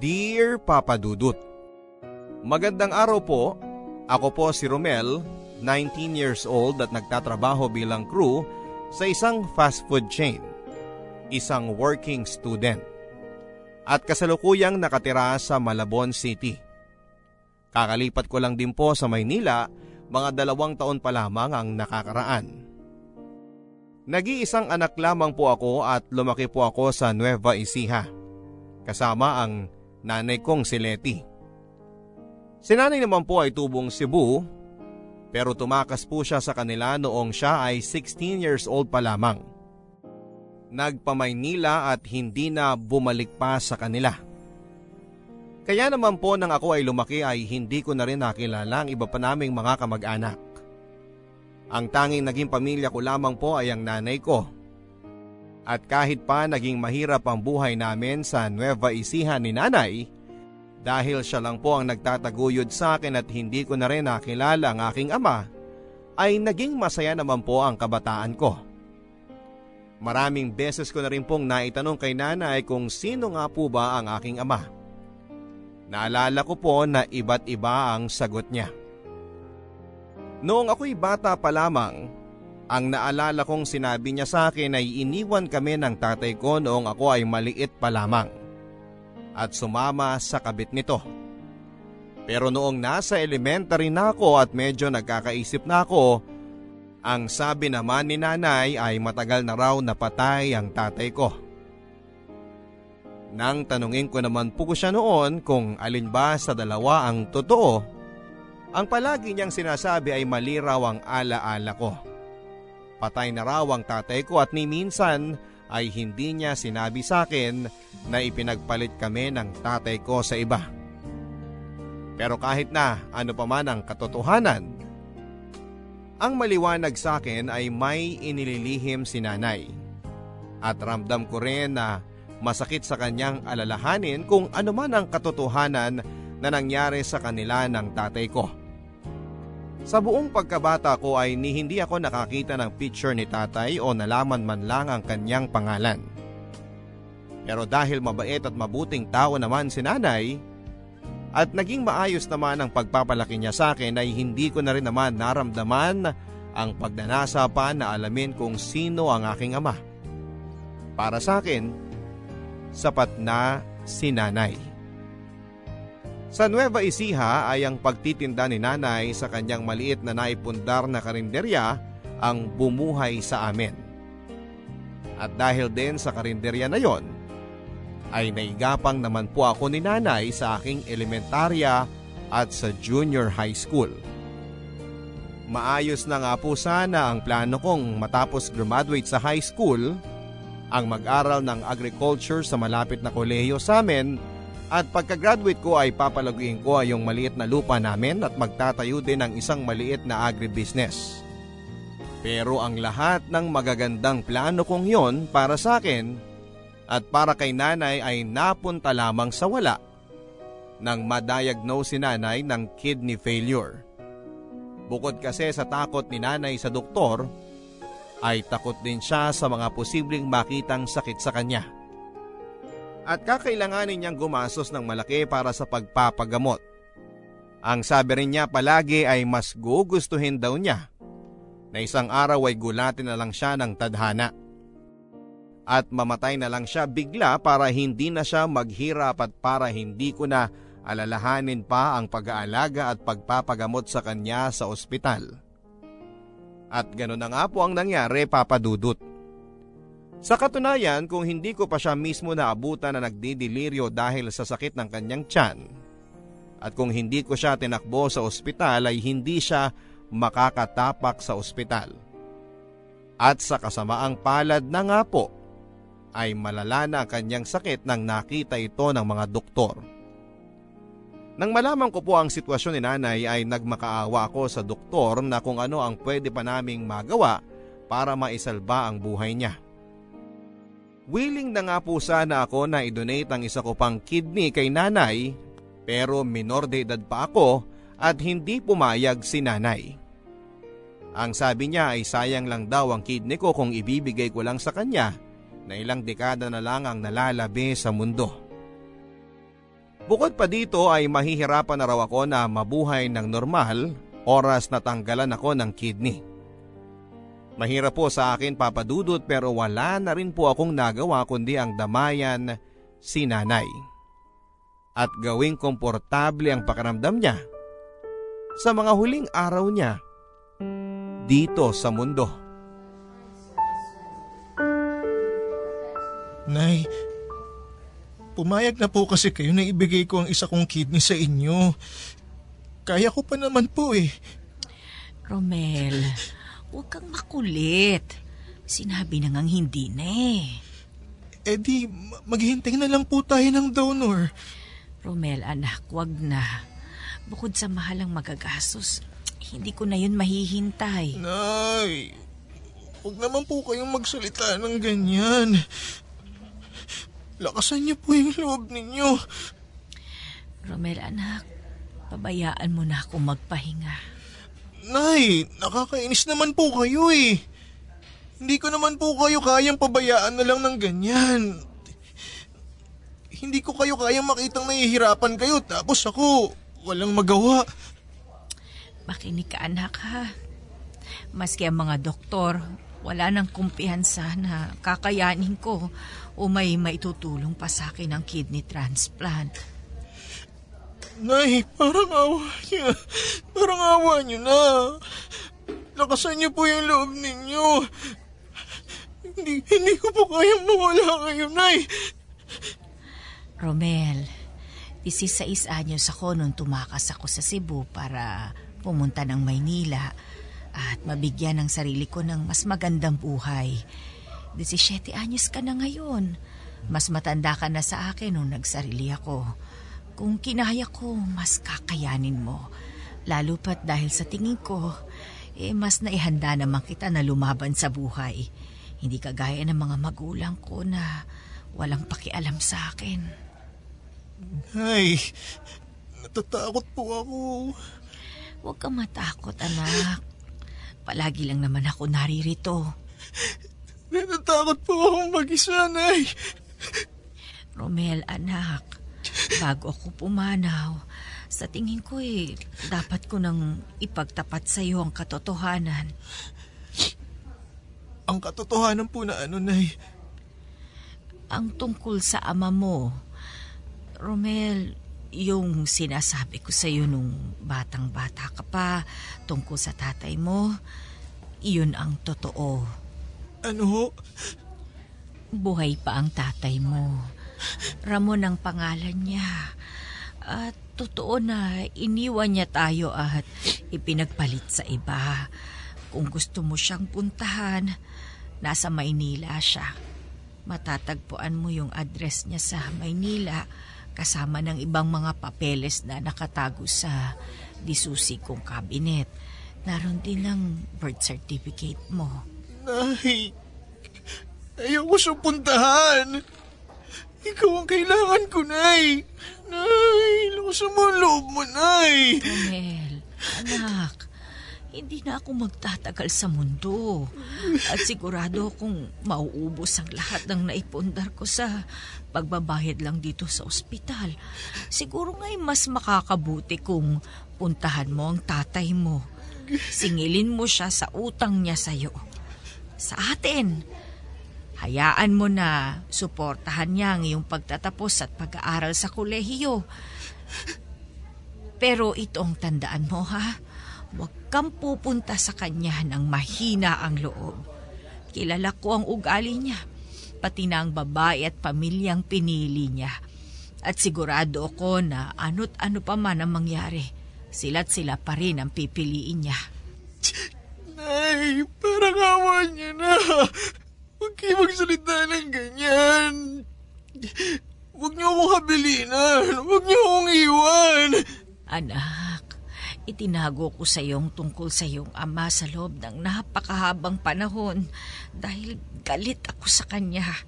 Dear Papa Dudut, Magandang araw po. Ako po si Romel, 19 years old at nagtatrabaho bilang crew sa isang fast food chain. Isang working student. At kasalukuyang nakatira sa Malabon City. Kakalipat ko lang din po sa Maynila, mga dalawang taon pa lamang ang nakakaraan. Nag-iisang anak lamang po ako at lumaki po ako sa Nueva Ecija. Kasama ang nanay kong si Letty. Si nanay naman po ay tubong Cebu pero tumakas po siya sa kanila noong siya ay 16 years old pa lamang. Nagpamaynila at hindi na bumalik pa sa kanila. Kaya naman po nang ako ay lumaki ay hindi ko na rin nakilala ang iba pa naming mga kamag-anak. Ang tanging naging pamilya ko lamang po ay ang nanay ko. At kahit pa naging mahirap ang buhay namin sa Nueva Ecija ni nanay, dahil siya lang po ang nagtataguyod sa akin at hindi ko na rin nakilala ang aking ama, ay naging masaya naman po ang kabataan ko. Maraming beses ko na rin pong naitanong kay nanay kung sino nga po ba ang aking ama. Naalala ko po na iba't iba ang sagot niya. Noong ako'y bata pa lamang, ang naalala kong sinabi niya sa akin ay iniwan kami ng tatay ko noong ako ay maliit pa lamang at sumama sa kabit nito. Pero noong nasa elementary na ako at medyo nagkakaisip na ako, ang sabi naman ni nanay ay matagal na raw napatay ang tatay ko. Nang tanungin ko naman po ko siya noon kung alin ba sa dalawa ang totoo, ang palagi niyang sinasabi ay mali raw ang alaala ko. Patay na raw ang tatay ko at ni minsan ay hindi niya sinabi sa akin na ipinagpalit kami ng tatay ko sa iba. Pero kahit na ano pa man ang katotohanan, ang maliwanag sa akin ay may inililihim si nanay. At ramdam ko rin na masakit sa kanyang alalahanin kung ano man ang katotohanan na nangyari sa kanila ng tatay ko. Sa buong pagkabata ko ay ni hindi ako nakakita ng picture ni tatay o nalaman man lang ang kanyang pangalan. Pero dahil mabait at mabuting tao naman si nanay, at naging maayos naman ang pagpapalaki niya sa akin ay hindi ko na rin naman naramdaman ang pagnanasa pa na alamin kung sino ang aking ama. Para sa akin, sapat na si nanay. Sa Nueva Ecija ay ang pagtitinda ni nanay sa kanyang maliit na naipundar na karinderya ang bumuhay sa amin. At dahil din sa karinderya na yon, ay naigapang naman po ako ni nanay sa aking elementarya at sa junior high school. Maayos na nga po sana ang plano kong matapos graduate sa high school, ang mag-aral ng agriculture sa malapit na kolehiyo sa amin at pagka-graduate ko ay papalaguin ko ay yung maliit na lupa namin at magtatayo din ng isang maliit na agribusiness. Pero ang lahat ng magagandang plano kong yon para sa akin at para kay nanay ay napunta lamang sa wala nang madiagnose si nanay ng kidney failure. Bukod kasi sa takot ni nanay sa doktor, ay takot din siya sa mga posibleng makitang sakit sa kanya at kakailanganin niyang gumasos ng malaki para sa pagpapagamot. Ang sabi rin niya palagi ay mas gugustuhin daw niya na isang araw ay gulatin na lang siya ng tadhana. At mamatay na lang siya bigla para hindi na siya maghirap at para hindi ko na alalahanin pa ang pag-aalaga at pagpapagamot sa kanya sa ospital. At gano'n na nga po ang nangyari papadudot. Sa katunayan kung hindi ko pa siya mismo naabutan na nagdidiliryo dahil sa sakit ng kanyang tiyan at kung hindi ko siya tinakbo sa ospital ay hindi siya makakatapak sa ospital. At sa kasamaang palad na nga po ay malala na ang kanyang sakit nang nakita ito ng mga doktor. Nang malaman ko po ang sitwasyon ni nanay ay nagmakaawa ako sa doktor na kung ano ang pwede pa naming magawa para maisalba ang buhay niya. Willing na nga po sana ako na i-donate ang isa ko pang kidney kay nanay pero minor de edad pa ako at hindi pumayag si nanay. Ang sabi niya ay sayang lang daw ang kidney ko kung ibibigay ko lang sa kanya na ilang dekada na lang ang nalalabi sa mundo. Bukod pa dito ay mahihirapan na raw ako na mabuhay ng normal oras na tanggalan ako ng kidney. Mahirap po sa akin papadudot pero wala na rin po akong nagawa kundi ang damayan si nanay. At gawing komportable ang pakiramdam niya sa mga huling araw niya dito sa mundo. Nay, pumayag na po kasi kayo na ibigay ko ang isa kong kidney sa inyo. Kaya ko pa naman po eh. Romel, huwag kang makulit. Sinabi na ngang hindi na eh. Eh di, maghihintay na lang po tayo ng donor. Romel, anak, wag na. Bukod sa mahalang magagastos, hindi ko na yun mahihintay. Nay, huwag naman po kayong magsalita ng ganyan. Lakasan niyo po yung loob ninyo. Romel, anak, pabayaan mo na ako magpahinga. Nay, nakakainis naman po kayo eh. Hindi ko naman po kayo kayang pabayaan na lang ng ganyan. Hindi ko kayo kayang makitang nahihirapan kayo tapos ako walang magawa. Makinig ka anak ha. Maski ang mga doktor, wala nang kumpiyansa na kakayanin ko o may maitutulong pa sa akin ang kidney transplant. Nay, parang awa niya. Parang awa niyo na. Lakasan niyo po yung loob ninyo. Hindi, hindi ko po kayang mawala kayo, Nay. Romel, 16 anyos ako nung tumakas ako sa Cebu para pumunta ng Maynila at mabigyan ng sarili ko ng mas magandang buhay. 17 anyos ka na ngayon. Mas matanda ka na sa akin nung nagsarili ako. Kung kinaya ko, mas kakayanin mo. Lalo pat dahil sa tingin ko, eh mas naihanda naman kita na lumaban sa buhay. Hindi kagaya ng mga magulang ko na walang pakialam sa akin. Ay, natatakot po ako. Huwag kang matakot, anak. Palagi lang naman ako naririto. Natatakot po akong mag-isa, Nay. Romel, anak, bago ako pumanaw, sa tingin ko eh, dapat ko nang ipagtapat sa iyo ang katotohanan. Ang katotohanan po na ano, Nay? Ang tungkol sa ama mo. Romel, yung sinasabi ko sa iyo nung batang-bata ka pa tungkol sa tatay mo, iyon ang totoo. Ano ho? Buhay pa ang tatay mo. Ramon ang pangalan niya. At totoo na iniwan niya tayo at ipinagpalit sa iba. Kung gusto mo siyang puntahan, nasa Maynila siya. Matatagpuan mo yung address niya sa Maynila kasama ng ibang mga papeles na nakatago sa disusi kong kabinet. Naroon din ang birth certificate mo. Nay, ayoko siyang puntahan. Ikaw ang kailangan ko, Nay. Nay, lukusan mo ang loob mo, Nay. Romel, anak, hindi na ako magtatagal sa mundo. At sigurado akong mauubos ang lahat ng naipundar ko sa pagbabayad lang dito sa ospital. Siguro nga'y mas makakabuti kung puntahan mo ang tatay mo. Singilin mo siya sa utang niya sa'yo. Sa atin. Hayaan mo na suportahan niya ang iyong pagtatapos at pag-aaral sa kolehiyo. Pero ito ang tandaan mo ha. Huwag kang pupunta sa kanya ng mahina ang loob. Kilala ko ang ugali niya, pati na ang babae at pamilyang pinili niya. At sigurado ako na ano't ano pa man ang mangyari, sila't sila pa rin ang pipiliin niya. Nay, parang awa niya na. Huwag kayo magsalita ng ganyan. Huwag niyo akong habilinan. Huwag niyo akong iwan. Anak, itinago ko sa iyong tungkol sa iyong ama sa loob ng napakahabang panahon dahil galit ako sa kanya.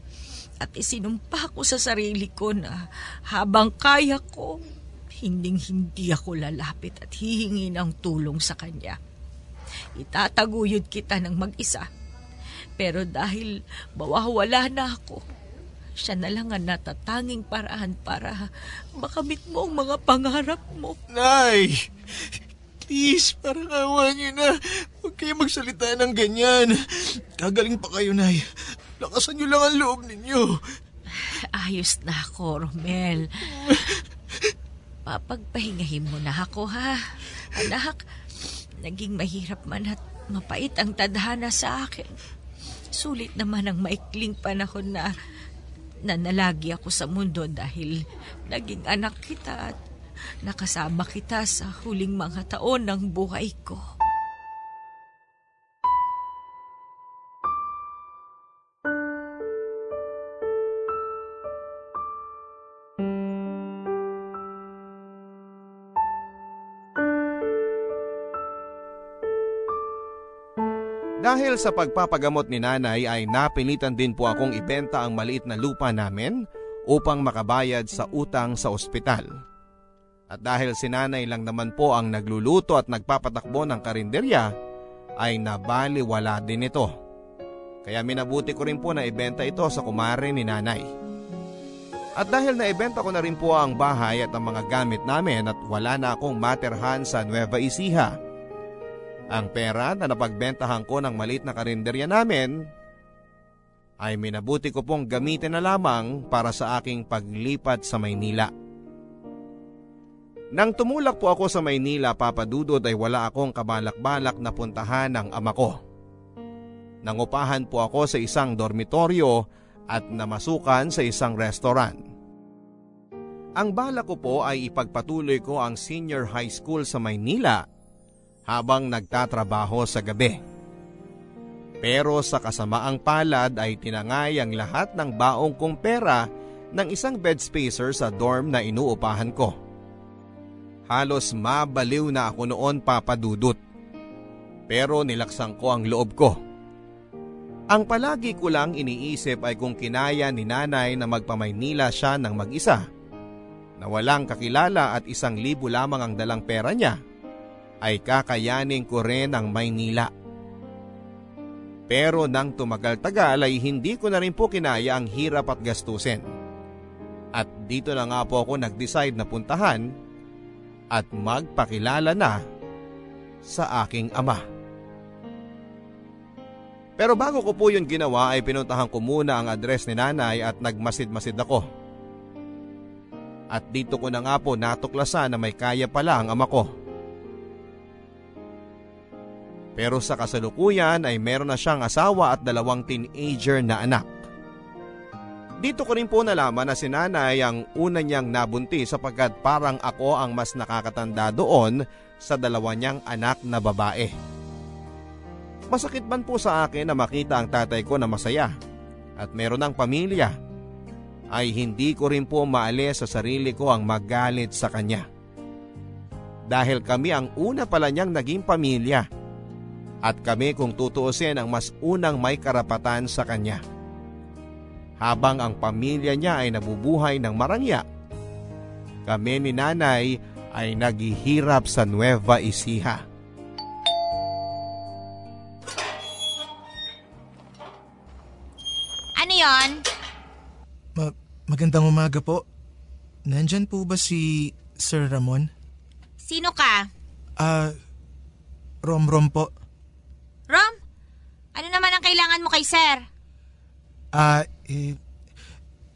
At isinumpa ko sa sarili ko na habang kaya ko, hinding hindi ako lalapit at hihingi ng tulong sa kanya. Itataguyod kita ng mag-isa. Pero dahil mawawala na ako, Siya na lang ang natatanging paraan para makamit mo ang mga pangarap mo. Nay! Please, parang awa niyo na. Huwag kayo magsalita ng ganyan. Gagaling pa kayo, Nay. Lakasan niyo lang ang loob ninyo. Ayos na ako, Romel. Papagpahingahin mo na ako, ha? Anak, naging mahirap man at mapait ang tadhana sa akin. Sulit naman ang maikling panahon na nanalagi ako sa mundo dahil naging anak kita at nakasama kita sa huling mga taon ng buhay ko. Dahil sa pagpapagamot ni nanay ay napilitan din po akong ibenta ang maliit na lupa namin upang makabayad sa utang sa ospital. At dahil si nanay lang naman po ang nagluluto at nagpapatakbo ng karinderya, ay nabaliwala din ito. Kaya minabuti ko rin po na ibenta ito sa kumare ni nanay. At dahil naibenta ko na rin po ang bahay at ang mga gamit namin at wala na akong materhan sa Nueva Ecija, ang pera na napagbentahan ko ng maliit na karinderya namin ay minabuti ko pong gamitin na lamang para sa aking paglipat sa Maynila. Nang tumulak po ako sa Maynila, papadudod ay wala akong kabalak-balak na puntahan ng ama ko. Nangupahan po ako sa isang dormitoryo at namasukan sa isang restaurant. Ang bala ko po ay ipagpatuloy ko ang senior high school sa Maynila habang nagtatrabaho sa gabi. Pero sa kasamaang palad ay tinangay ang lahat ng baong kong pera ng isang bed spacer sa dorm na inuupahan ko. Halos mabaliw na ako noon papadudot. Pero nilaksan ko ang loob ko. Ang palagi ko lang iniisip ay kung kinaya ni nanay na magpamaynila siya ng mag-isa. Na walang kakilala at isang libo lamang ang dalang pera niya ay kakayanin ko rin ang Maynila. Pero nang tumagal-tagal ay hindi ko na rin po kinaya ang hirap at gastusin. At dito na nga po ako nag-decide na puntahan at magpakilala na sa aking ama. Pero bago ko po yun ginawa ay pinuntahan ko muna ang address ni nanay at nagmasid-masid ako. At dito ko na nga po natuklasan na may kaya pala ang ama ko. Pero sa kasalukuyan ay meron na siyang asawa at dalawang teenager na anak. Dito ko rin po nalaman na si nanay ang una niyang nabunti sapagkat parang ako ang mas nakakatanda doon sa dalawa niyang anak na babae. Masakit man po sa akin na makita ang tatay ko na masaya at meron ng pamilya ay hindi ko rin po maalis sa sarili ko ang magalit sa kanya. Dahil kami ang una pala niyang naging pamilya at kami kung tutuusin ang mas unang may karapatan sa kanya. Habang ang pamilya niya ay nabubuhay ng marangya, kami ni nanay ay naghihirap sa Nueva Ecija. Ano yon? Ma- magandang umaga po. Nandyan po ba si Sir Ramon? Sino ka? Ah, Rom-Rom po. Rom? Ano naman ang kailangan mo kay sir? Ah, eh,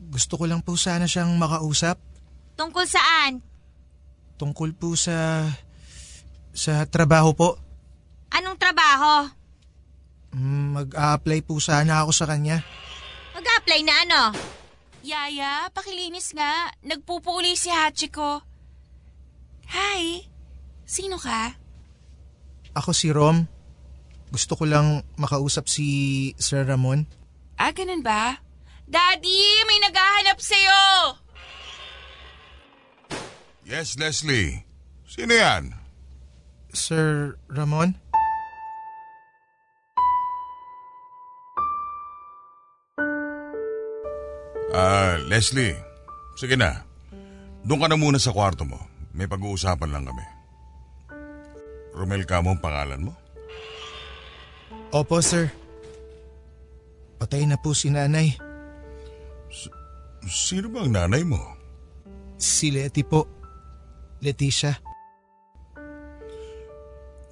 gusto ko lang po sana siyang makausap Tungkol saan? tungkol po sa sa trabaho po. Anong trabaho? Mag-a-apply po sana ako sa kanya. Mag-apply na ano? Yaya, pakilinis nga. Nagpupuli si Hachiko. Hi, sino ka? Ako si Rom. Gusto ko lang makausap si Sir Ramon. Ah, ganun ba? Daddy, may naghahanap sa'yo! Yes, Leslie. Sino yan? Sir Ramon? Ah, Leslie. Sige na. Doon ka na muna sa kwarto mo. May pag-uusapan lang kami. Romel ka mo ang pangalan mo? Opo, sir. Patay na po si nanay. Sino ba ang nanay mo? Si Leti po. Leticia.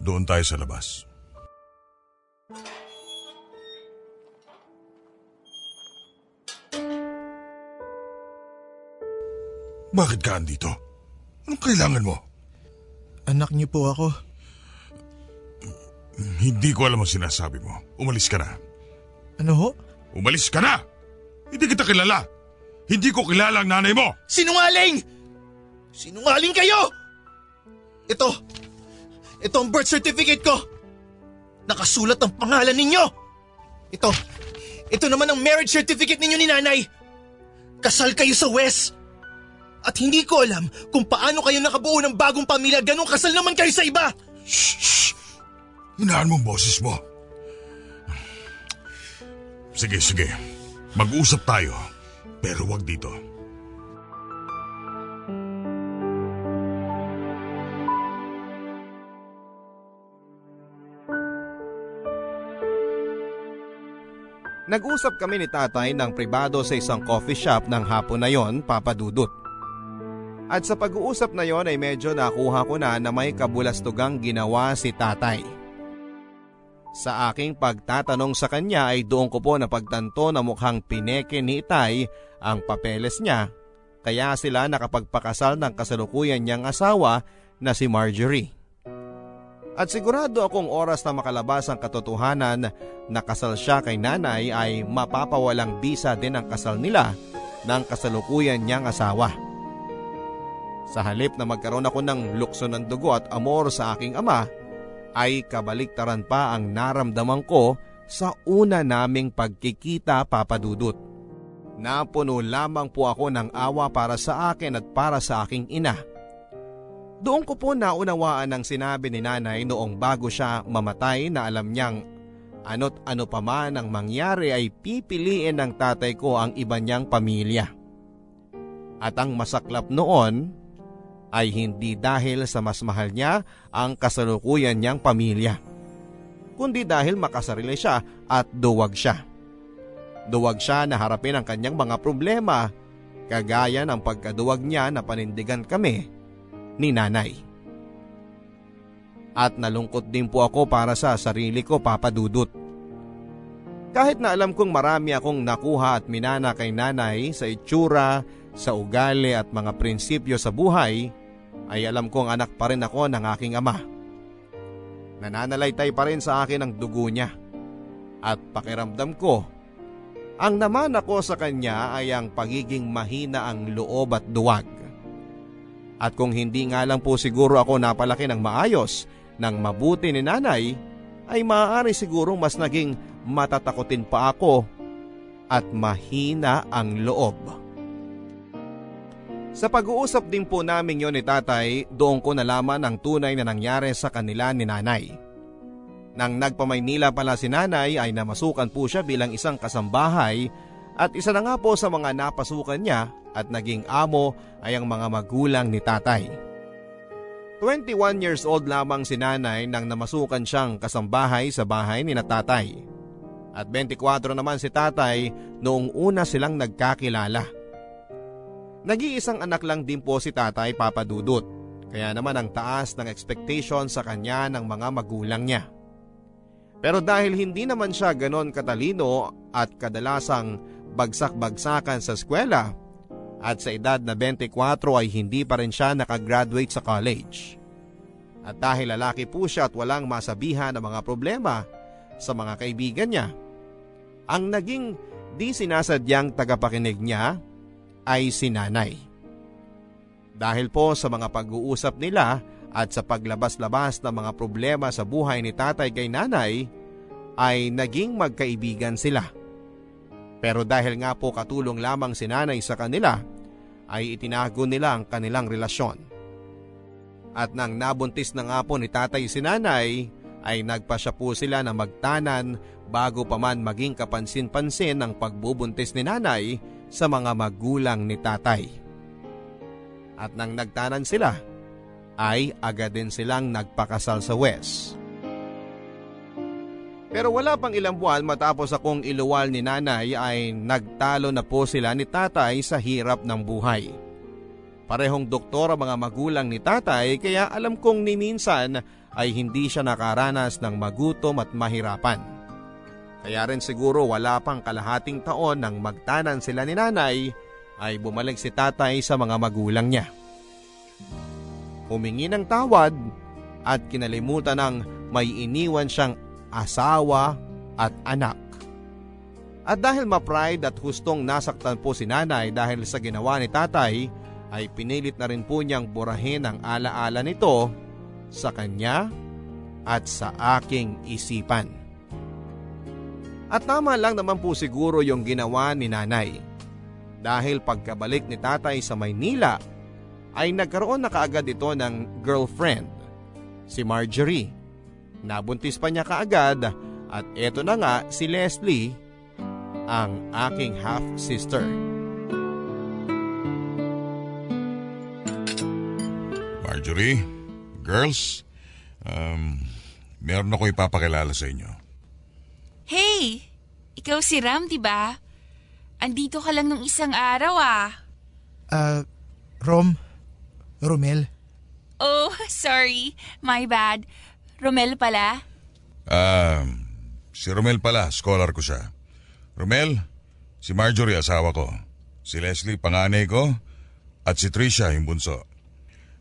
Doon tayo sa labas. Bakit ka andito? Anong kailangan mo? Anak niyo po ako. Hindi ko alam ang sinasabi mo. Umalis ka na. Ano ho? Umalis ka na! Hindi kita kilala! Hindi ko kilala ang nanay mo! Sinungaling! Sinungaling kayo! Ito! Ito ang birth certificate ko! Nakasulat ang pangalan ninyo! Ito! Ito naman ang marriage certificate ninyo ni nanay! Kasal kayo sa West! At hindi ko alam kung paano kayo nakabuo ng bagong pamilya ganong kasal naman kayo sa iba! Shh! Shh! Hinaan mo boses mo. Sige, sige. Mag-usap tayo. Pero wag dito. Nag-usap kami ni tatay ng pribado sa isang coffee shop ng hapon na yon, Papa Dudut. At sa pag-uusap na yon ay medyo nakuha ko na na may kabulastugang ginawa si tatay. Sa aking pagtatanong sa kanya ay doon ko po napagtanto na mukhang pineke ni Itay ang papeles niya kaya sila nakapagpakasal ng kasalukuyan niyang asawa na si Marjorie. At sigurado akong oras na makalabas ang katotohanan na kasal siya kay nanay ay mapapawalang bisa din ang kasal nila ng kasalukuyan niyang asawa. Sa halip na magkaroon ako ng lukso ng dugo at amor sa aking ama, ay kabaliktaran pa ang naramdaman ko sa una naming pagkikita papadudot. Napuno lamang po ako ng awa para sa akin at para sa aking ina. Doon ko po naunawaan ang sinabi ni nanay noong bago siya mamatay na alam niyang ano't ano pa man ang mangyari ay pipiliin ng tatay ko ang iba niyang pamilya. At ang masaklap noon ay hindi dahil sa mas mahal niya ang kasalukuyan niyang pamilya, kundi dahil makasarili siya at duwag siya. Duwag siya na harapin ang kanyang mga problema, kagaya ng pagkaduwag niya na panindigan kami ni nanay. At nalungkot din po ako para sa sarili ko papadudot. Kahit na alam kong marami akong nakuha at minana kay nanay sa itsura, sa ugali at mga prinsipyo sa buhay, ay alam kong anak pa rin ako ng aking ama. Nananalaytay pa rin sa akin ang dugo niya. At pakiramdam ko, ang naman ako sa kanya ay ang pagiging mahina ang loob at duwag. At kung hindi nga lang po siguro ako napalaki ng maayos, ng mabuti ni nanay, ay maaari siguro mas naging matatakotin pa ako at mahina ang loob. Sa pag-uusap din po namin yon ni tatay, doon ko nalaman ang tunay na nangyari sa kanila ni nanay. Nang nagpamaynila pala si nanay ay namasukan po siya bilang isang kasambahay at isa na nga po sa mga napasukan niya at naging amo ay ang mga magulang ni tatay. 21 years old lamang si nanay nang namasukan siyang kasambahay sa bahay ni tatay. At 24 naman si tatay noong una silang nagkakilala. Nag-iisang anak lang din po si tatay papadudot. Kaya naman ang taas ng expectation sa kanya ng mga magulang niya. Pero dahil hindi naman siya ganon katalino at kadalasang bagsak-bagsakan sa eskwela, at sa edad na 24 ay hindi pa rin siya nakagraduate sa college. At dahil lalaki po siya at walang masabihan ng mga problema sa mga kaibigan niya, ang naging di sinasadyang tagapakinig niya ay si nanay. Dahil po sa mga pag-uusap nila at sa paglabas-labas ng mga problema sa buhay ni tatay kay nanay, ay naging magkaibigan sila. Pero dahil nga po katulong lamang si nanay sa kanila, ay itinago nila ang kanilang relasyon. At nang nabuntis na nga po ni tatay si nanay, ay nagpasya po sila na magtanan bago pa man maging kapansin-pansin ang pagbubuntis ni nanay sa mga magulang ni tatay. At nang nagtanan sila, ay agad din silang nagpakasal sa West. Pero wala pang ilang buwan matapos akong iluwal ni nanay ay nagtalo na po sila ni tatay sa hirap ng buhay. Parehong doktor ang mga magulang ni tatay kaya alam kong ni ay hindi siya nakaranas ng magutom at mahirapan. Kaya rin siguro wala pang kalahating taon nang magtanan sila ni nanay ay bumalik si tatay sa mga magulang niya. Humingi ng tawad at kinalimutan ng may iniwan siyang asawa at anak. At dahil ma-pride at hustong nasaktan po si nanay dahil sa ginawa ni tatay, ay pinilit na rin po niyang burahin ang alaala nito sa kanya at sa aking isipan. At tama lang naman po siguro yung ginawa ni nanay. Dahil pagkabalik ni tatay sa Maynila ay nagkaroon na kaagad ito ng girlfriend, si Marjorie. Nabuntis pa niya kaagad at eto na nga si Leslie, ang aking half-sister. Marjorie, girls, um, meron ako ipapakilala sa inyo. Hey! Ikaw si Ram, di ba? Andito ka lang nung isang araw ah. Ah, Rom? Romel? Oh, sorry. My bad. Romel pala? Ah, si Romel pala, scholar ko siya. Romel, si Marjorie asawa ko. Si Leslie panganay ko at si Tricia yung bunso.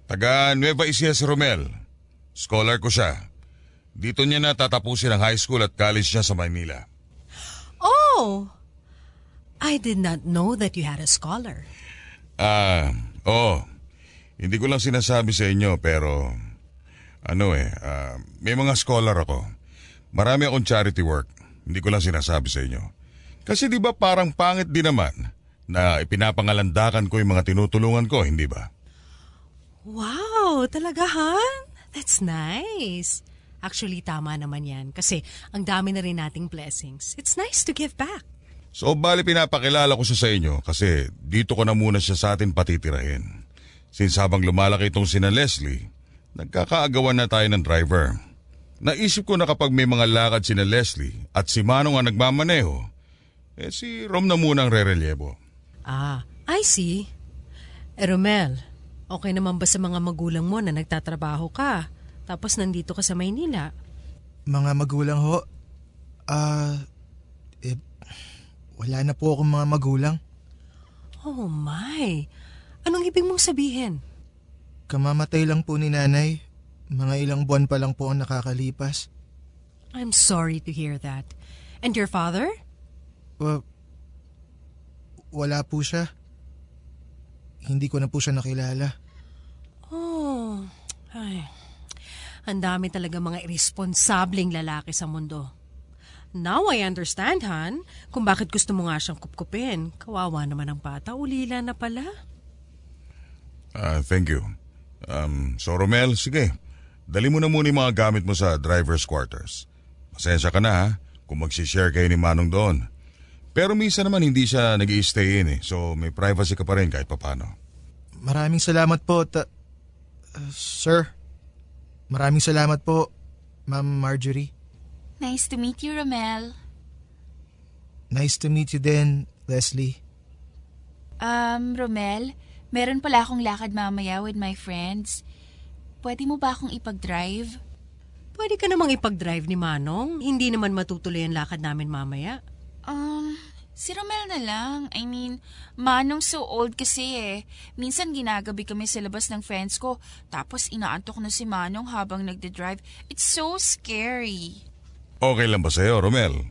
Taga Nueva Ecija si Romel. Scholar ko siya. Dito niya na tatapusin ang high school at college niya sa Manila. Oh! I did not know that you had a scholar. Ah, oo. Hindi ko lang sinasabi sa inyo pero ano eh, ah, may mga scholar ako. Marami akong charity work. Hindi ko lang sinasabi sa inyo. Kasi di ba parang pangit din naman na ipinapangalandakan ko yung mga tinutulungan ko, hindi ba? Wow, talaga Han? That's nice. Actually, tama naman yan kasi ang dami na rin nating blessings. It's nice to give back. So bali pinapakilala ko siya sa inyo kasi dito ko na muna siya sa atin patitirahin. Since habang lumalaki itong sina Leslie, nagkakaagawan na tayo ng driver. Naisip ko na kapag may mga lakad sina Leslie at si Manong ang nagmamaneho, eh si Rom na muna ang re-relyebo. Ah, I see. Eh Romel, okay naman ba sa mga magulang mo na nagtatrabaho ka? Tapos nandito ka sa Maynila? Mga magulang ho? Ah, eh, wala na po akong mga magulang. Oh my! Anong ibig mong sabihin? Kamamatay lang po ni nanay. Mga ilang buwan pa lang po ang nakakalipas. I'm sorry to hear that. And your father? Wa- wala po siya. Hindi ko na po siya nakilala. Oh, ay. Ang dami talaga mga irresponsableng lalaki sa mundo. Now I understand, Han, kung bakit gusto mo nga siyang kupkupin. Kawawa naman ang bata, ulila na pala. Ah, thank you. Um, so Romel, sige. Dali mo na muna yung mga gamit mo sa driver's quarters. Pasensya ka na ha, kung magsishare kayo ni Manong doon. Pero minsan naman hindi siya nag stay in eh, so may privacy ka pa rin kahit papano. Maraming salamat po, ta- uh, sir. Maraming salamat po, Ma'am Marjorie. Nice to meet you, Romel. Nice to meet you din, Leslie. Um, Romel, meron pala akong lakad mamaya with my friends. Pwede mo ba akong ipag-drive? Pwede ka namang ipag-drive ni Manong. Hindi naman matutuloy ang lakad namin mamaya. Um, si Romel na lang. I mean, Manong so old kasi eh. Minsan ginagabi kami sa labas ng friends ko, tapos inaantok na si Manong habang nagde-drive. It's so scary. Okay lang ba sa'yo, Romel?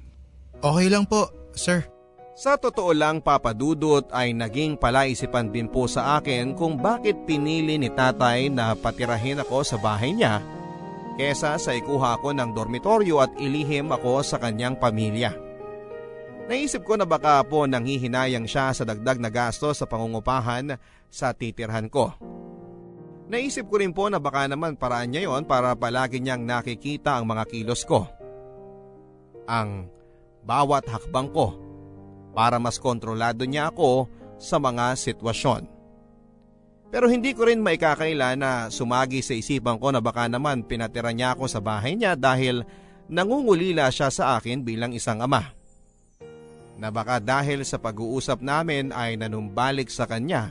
Okay lang po, sir. Sa totoo lang papadudot ay naging palaisipan din po sa akin kung bakit pinili ni tatay na patirahin ako sa bahay niya kesa sa ikuha ko ng dormitoryo at ilihim ako sa kanyang pamilya. Naisip ko na baka po nanghihinayang siya sa dagdag na gasto sa pangungupahan sa titirhan ko. Naisip ko rin po na baka naman paraan niya yon para palagi niyang nakikita ang mga kilos ko. Ang bawat hakbang ko para mas kontrolado niya ako sa mga sitwasyon. Pero hindi ko rin maikakaila na sumagi sa isipan ko na baka naman pinatira niya ako sa bahay niya dahil nangungulila siya sa akin bilang isang ama. Na baka dahil sa pag-uusap namin ay nanumbalik sa kanya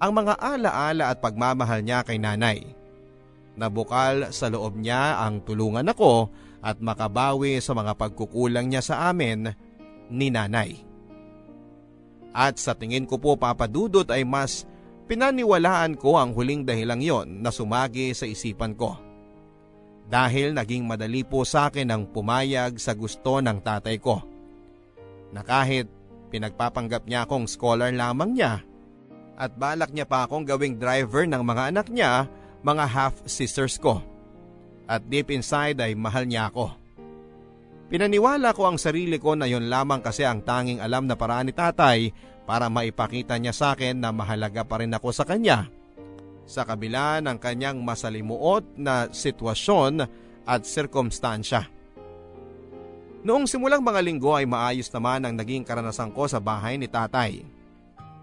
ang mga alaala at pagmamahal niya kay nanay. Nabukal sa loob niya ang tulungan ako at makabawi sa mga pagkukulang niya sa amin ni nanay. At sa tingin ko po papadudot ay mas pinaniwalaan ko ang huling dahilang yon na sumagi sa isipan ko. Dahil naging madali po sa akin ang pumayag sa gusto ng tatay ko. Na kahit pinagpapanggap niya akong scholar lamang niya at balak niya pa akong gawing driver ng mga anak niya, mga half-sisters ko. At deep inside ay mahal niya ako. Pinaniwala ko ang sarili ko na yon lamang kasi ang tanging alam na paraan ni tatay para maipakita niya sa akin na mahalaga pa rin ako sa kanya. Sa kabila ng kanyang masalimuot na sitwasyon at sirkumstansya. Noong simulang mga linggo ay maayos naman ang naging karanasan ko sa bahay ni tatay.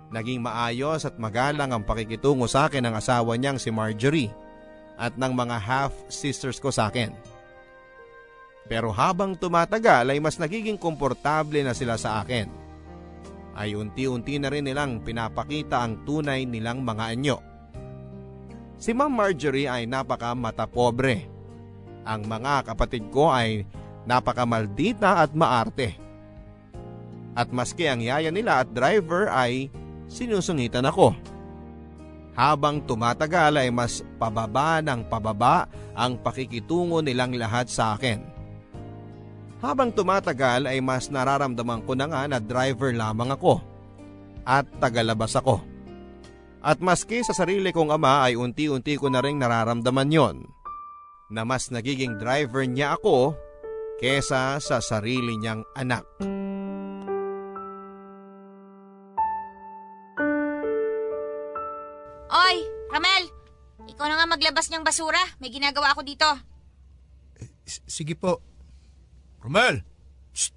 Naging maayos at magalang ang pakikitungo sa akin ng asawa niyang si Marjorie at ng mga half-sisters ko sa akin. Pero habang tumatagal ay mas nagiging komportable na sila sa akin. Ay unti-unti na rin nilang pinapakita ang tunay nilang mga anyo. Si Ma'am Marjorie ay napaka matapobre. Ang mga kapatid ko ay napakamaldita at maarte. At maski ang yaya nila at driver ay sinusungitan ako. Habang tumatagal ay mas pababa ng pababa ang pakikitungo nilang lahat sa akin. Habang tumatagal ay mas nararamdaman ko na nga na driver lamang ako at tagalabas ako. At maski sa sarili kong ama ay unti-unti ko na rin nararamdaman yon na mas nagiging driver niya ako kesa sa sarili niyang anak. Oy, Ramel! Ikaw na nga maglabas niyang basura. May ginagawa ako dito. Sige po. Romel! Shh!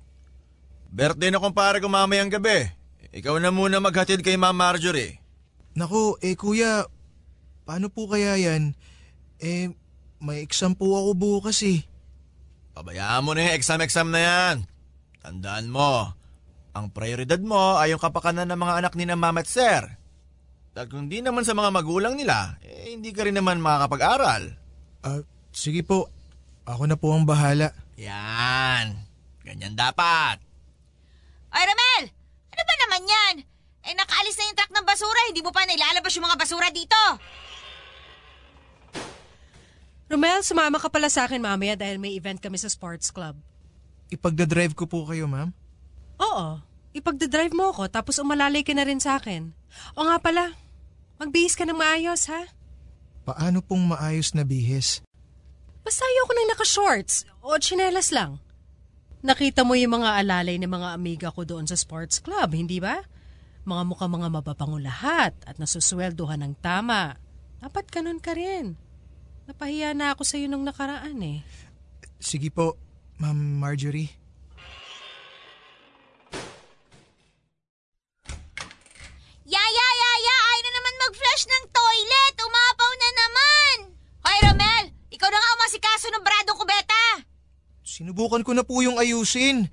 Birthday na kumpare ko mamayang gabi. Ikaw na muna maghatid kay Ma'am Marjorie. Naku, eh kuya, paano po kaya yan? Eh, may exam po ako bukas eh. Pabayaan mo na yung exam-exam na yan. Tandaan mo, ang prioridad mo ay yung kapakanan ng mga anak ni na Mama at Sir. Dahil kung di naman sa mga magulang nila, eh, hindi ka rin naman makakapag-aral. Ah, sige po. Ako na po ang bahala. Yan. Ganyan dapat. Oy, Ramel! Ano ba naman yan? Eh, nakaalis na yung truck ng basura. Hindi mo pa nailalabas yung mga basura dito. Romel, sumama ka pala sa akin mamaya dahil may event kami sa sports club. Ipagdadrive ko po kayo, ma'am. Oo, ipagdadrive mo ako tapos umalalay ka na rin sa akin. O nga pala, magbihis ka ng maayos ha? Paano pong maayos na bihis? Basta ayoko nang naka-shorts o chinelas lang. Nakita mo yung mga alalay ng mga amiga ko doon sa sports club, hindi ba? Mga mukha mga mababango lahat at nasusweldohan ng tama. Dapat ganun ka rin. Napahiya na ako sa'yo nung nakaraan eh. Sige po, Ma'am Marjorie. Yaya, yaya! Ay na naman mag-flush ng toilet! Umapaw na naman! Hoy, Ramel! Ikaw na nga umasikaso ng bradong kubeta! Sinubukan ko na po yung ayusin.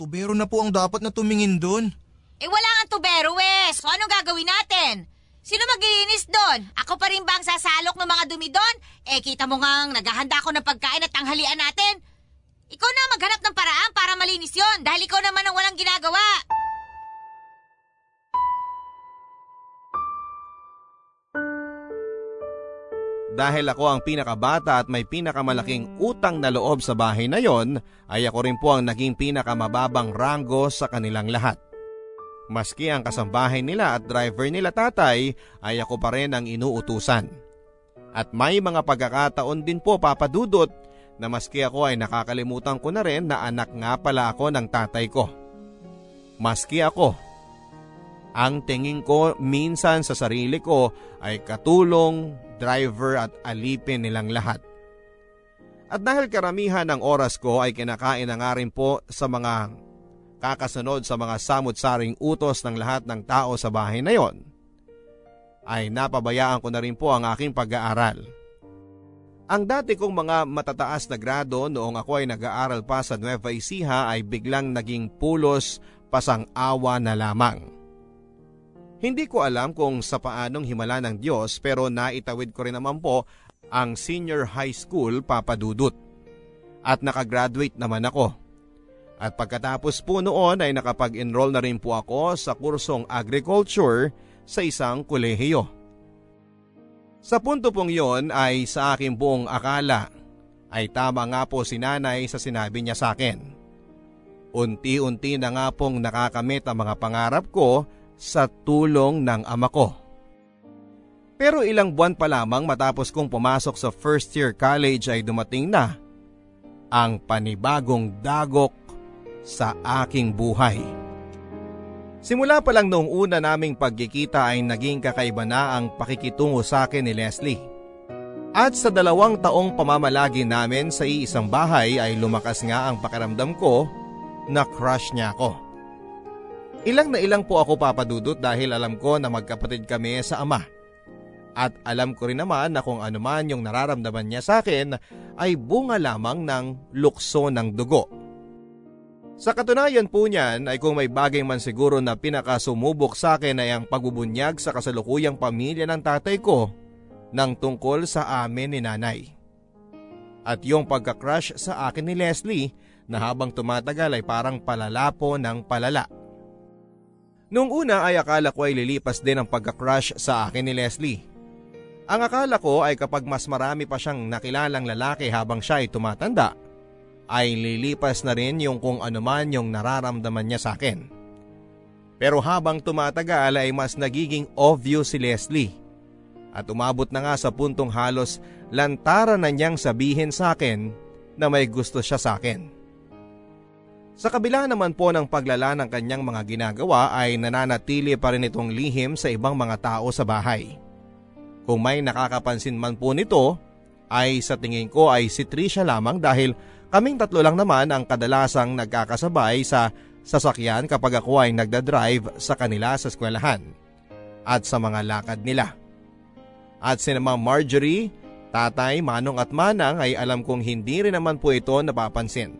Tubero na po ang dapat na tumingin doon. Eh wala nga tubero, Wes. So anong gagawin natin? Sino maglilinis doon? Ako pa rin ba ang sasalok ng mga dumi doon? Eh kita mo nga naghahanda ako ng pagkain at tanghalian natin. Ikaw na maghanap ng paraan para malinis yon dahil ikaw naman ang walang ginagawa. Dahil ako ang pinakabata at may pinakamalaking utang na loob sa bahay na yon, ay ako rin po ang naging pinakamababang ranggo sa kanilang lahat. Maski ang kasambahay nila at driver nila tatay ay ako pa rin ang inuutusan. At may mga pagkakataon din po papadudot na maski ako ay nakakalimutan ko na rin na anak nga pala ako ng tatay ko. Maski ako, ang tingin ko minsan sa sarili ko ay katulong, driver at alipin nilang lahat. At dahil karamihan ng oras ko ay kinakain na nga rin po sa mga kakasunod sa mga samot-saring utos ng lahat ng tao sa bahay na yon, ay napabayaan ko na rin po ang aking pag-aaral. Ang dati kong mga matataas na grado noong ako ay nag-aaral pa sa Nueva Ecija ay biglang naging pulos pasang-awa na lamang. Hindi ko alam kung sa paanong himala ng Diyos pero naitawid ko rin naman po ang senior high school papadudot. At nakagraduate naman ako. At pagkatapos po noon ay nakapag-enroll na rin po ako sa kursong agriculture sa isang kolehiyo. Sa punto pong yon ay sa aking buong akala ay tama nga po si nanay sa sinabi niya sa akin. Unti-unti na nga pong nakakamit ang mga pangarap ko sa tulong ng ama ko. Pero ilang buwan pa lamang matapos kong pumasok sa first year college ay dumating na ang panibagong dagok sa aking buhay. Simula pa lang noong una naming pagkikita ay naging kakaiba na ang pakikitungo sa akin ni Leslie. At sa dalawang taong pamamalagi namin sa iisang bahay ay lumakas nga ang pakiramdam ko na crush niya ako. Ilang na ilang po ako papadudot dahil alam ko na magkapatid kami sa ama. At alam ko rin naman na kung anuman yung nararamdaman niya sa akin ay bunga lamang ng lukso ng dugo. Sa katunayan po niyan ay kung may bagay man siguro na pinakasumubok sa akin ay ang pagbubunyag sa kasalukuyang pamilya ng tatay ko ng tungkol sa amin ni nanay. At yung pagka-crush sa akin ni Leslie na habang tumatagal ay parang palala po ng palala. Noong una ay akala ko ay lilipas din ang pagka-crush sa akin ni Leslie. Ang akala ko ay kapag mas marami pa siyang nakilalang lalaki habang siya ay tumatanda ay lilipas na rin yung kung anuman yung nararamdaman niya sa akin. Pero habang tumatagal ay mas nagiging obvious si Leslie. At umabot na nga sa puntong halos lantaran na niyang sabihin sa akin na may gusto siya sa akin. Sa kabila naman po ng paglala ng kanyang mga ginagawa ay nananatili pa rin itong lihim sa ibang mga tao sa bahay. Kung may nakakapansin man po nito ay sa tingin ko ay si Trisha lamang dahil Kaming tatlo lang naman ang kadalasang nagkakasabay sa sasakyan kapag ako ay nagda-drive sa kanila sa eskwelahan at sa mga lakad nila. At si naman Marjorie, tatay, manong at manang ay alam kong hindi rin naman po ito napapansin.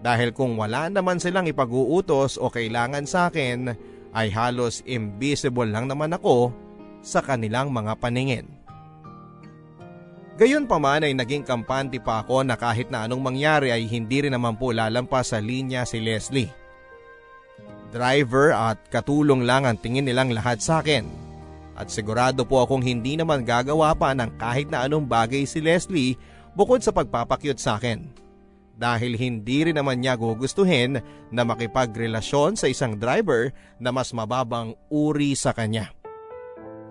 Dahil kung wala naman silang ipag-uutos o kailangan sa akin ay halos invisible lang naman ako sa kanilang mga paningin. Gayon pa man ay naging kampante pa ako na kahit na anong mangyari ay hindi rin naman po lalampas sa linya si Leslie. Driver at katulong lang ang tingin nilang lahat sa akin. At sigurado po akong hindi naman gagawa pa ng kahit na anong bagay si Leslie bukod sa pagpapakyut sa akin. Dahil hindi rin naman niya gugustuhin na makipagrelasyon sa isang driver na mas mababang uri sa kanya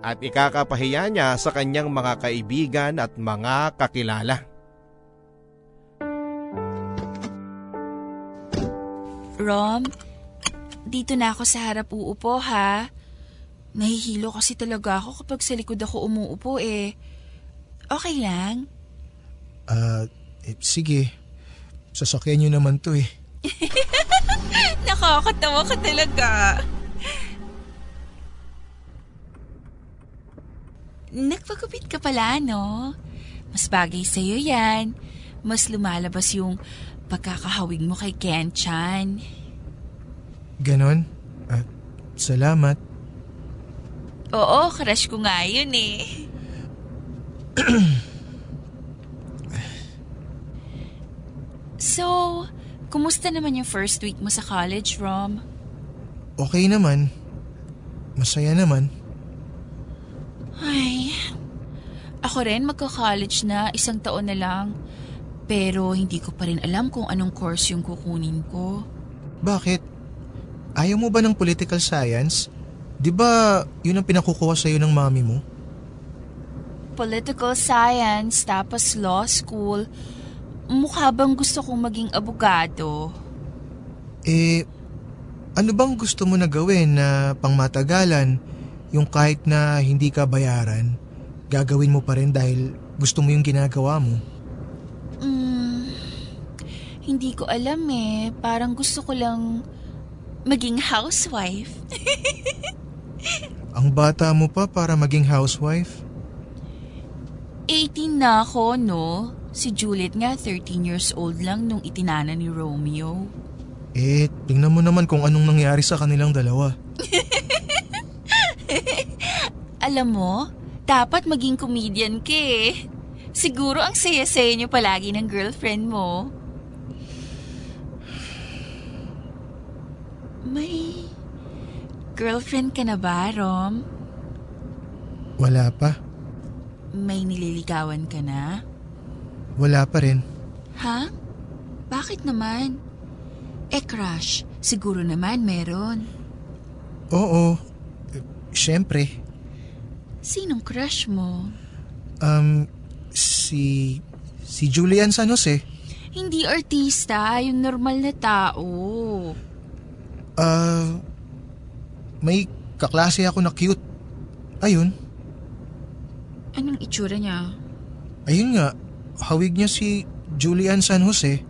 at ikakapahiya niya sa kanyang mga kaibigan at mga kakilala. Rom, dito na ako sa harap uupo ha. Nahihilo kasi talaga ako kapag sa likod ako umuupo eh. Okay lang? Ah, uh, eh, sige. Sasakyan niyo naman to eh. Nakakatawa ka talaga. Nagpagupit ka pala, no? Mas bagay sa'yo yan. Mas lumalabas yung pagkakahawig mo kay Ken Chan. Ganon? At uh, salamat. Oo, crush ko nga yun eh. so, kumusta naman yung first week mo sa college, Rom? Okay naman. Masaya naman. Ay, ako rin magka-college na, isang taon na lang. Pero hindi ko pa rin alam kung anong course yung kukunin ko. Bakit? Ayaw mo ba ng political science? Di ba yun ang pinakukuha sa'yo ng mami mo? Political science, tapos law school. Mukha bang gusto kong maging abogado? Eh, ano bang gusto mo na gawin na pangmatagalan yung kahit na hindi ka bayaran, gagawin mo pa rin dahil gusto mo yung ginagawa mo? Mm, hindi ko alam eh. Parang gusto ko lang maging housewife. Ang bata mo pa para maging housewife? 18 na ako, no? Si Juliet nga 13 years old lang nung itinana ni Romeo. Eh, tingnan mo naman kung anong nangyari sa kanilang dalawa. Alam mo, dapat maging comedian ka eh. Siguro ang saya-saya niyo palagi ng girlfriend mo. May girlfriend ka na ba, Rom? Wala pa. May nililigawan ka na? Wala pa rin. Ha? Bakit naman? Eh, crush, siguro naman meron. Oo. Siyempre. Sinong crush mo? Um, si... Si Julian San Jose. Hindi artista, yung normal na tao. Ah... may kaklase ako na cute. Ayun. Anong itsura niya? Ayun nga. Hawig niya si Julian San Jose.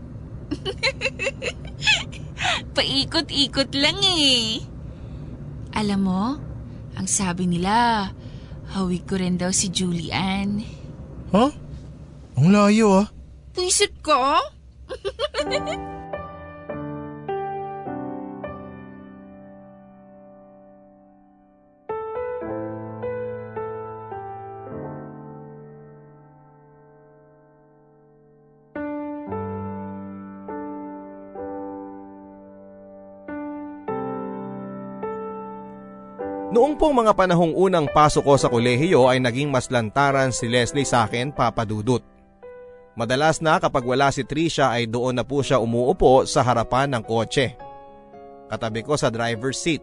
Paikot-ikot lang eh. Alam mo, ang sabi nila, hawig ko rin daw si Julian. Huh? Ang layo ah. Puisit ka? Noong pong mga panahong unang pasok ko sa kolehiyo ay naging mas lantaran si Leslie sa akin papadudot. Madalas na kapag wala si Trisha ay doon na po siya umuupo sa harapan ng kotse. Katabi ko sa driver's seat.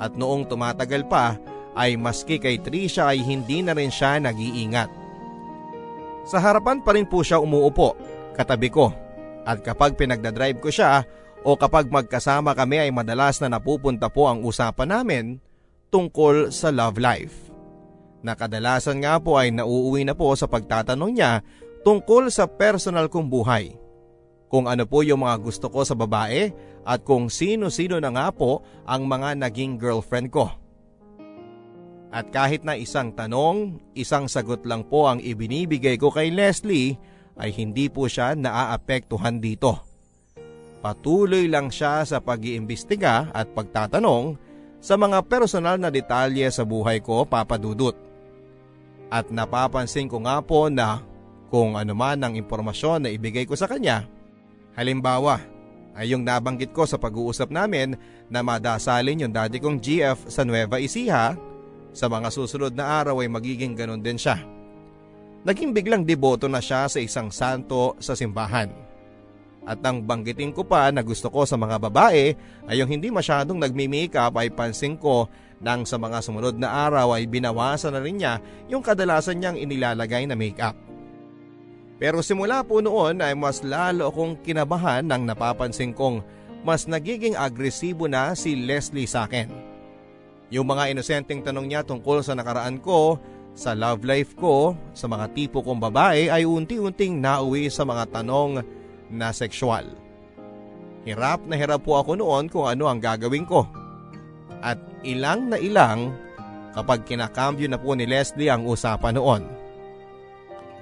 At noong tumatagal pa ay maski kay Trisha ay hindi na rin siya nag-iingat. Sa harapan pa rin po siya umuupo, katabi ko. At kapag pinagdadrive ko siya o kapag magkasama kami ay madalas na napupunta po ang usapan namin tungkol sa love life. Nakadalasan nga po ay nauuwi na po sa pagtatanong niya tungkol sa personal kong buhay. Kung ano po yung mga gusto ko sa babae at kung sino-sino na nga po ang mga naging girlfriend ko. At kahit na isang tanong, isang sagot lang po ang ibinibigay ko kay Leslie ay hindi po siya naaapektuhan dito. Patuloy lang siya sa pag-iimbestiga at pagtatanong sa mga personal na detalye sa buhay ko papadudot. At napapansin ko nga po na kung ano man ang impormasyon na ibigay ko sa kanya, halimbawa ay yung nabanggit ko sa pag-uusap namin na madasalin yung daddy kong GF sa Nueva Ecija, sa mga susunod na araw ay magiging ganon din siya. Naging biglang deboto na siya sa isang santo sa simbahan. At nang banggitin ko pa na gusto ko sa mga babae ay yung hindi masyadong nagmi-makeup ay pansin ko nang sa mga sumunod na araw ay binawasan na rin niya yung kadalasan niyang inilalagay na makeup. Pero simula po noon ay mas lalo akong kinabahan nang napapansin kong mas nagiging agresibo na si Leslie sa akin. Yung mga inosenteng tanong niya tungkol sa nakaraan ko, sa love life ko, sa mga tipo kong babae ay unti-unting nauwi sa mga tanong na sexual. Hirap na hirap po ako noon kung ano ang gagawin ko. At ilang na ilang kapag kinakambyo na po ni Leslie ang usapan noon.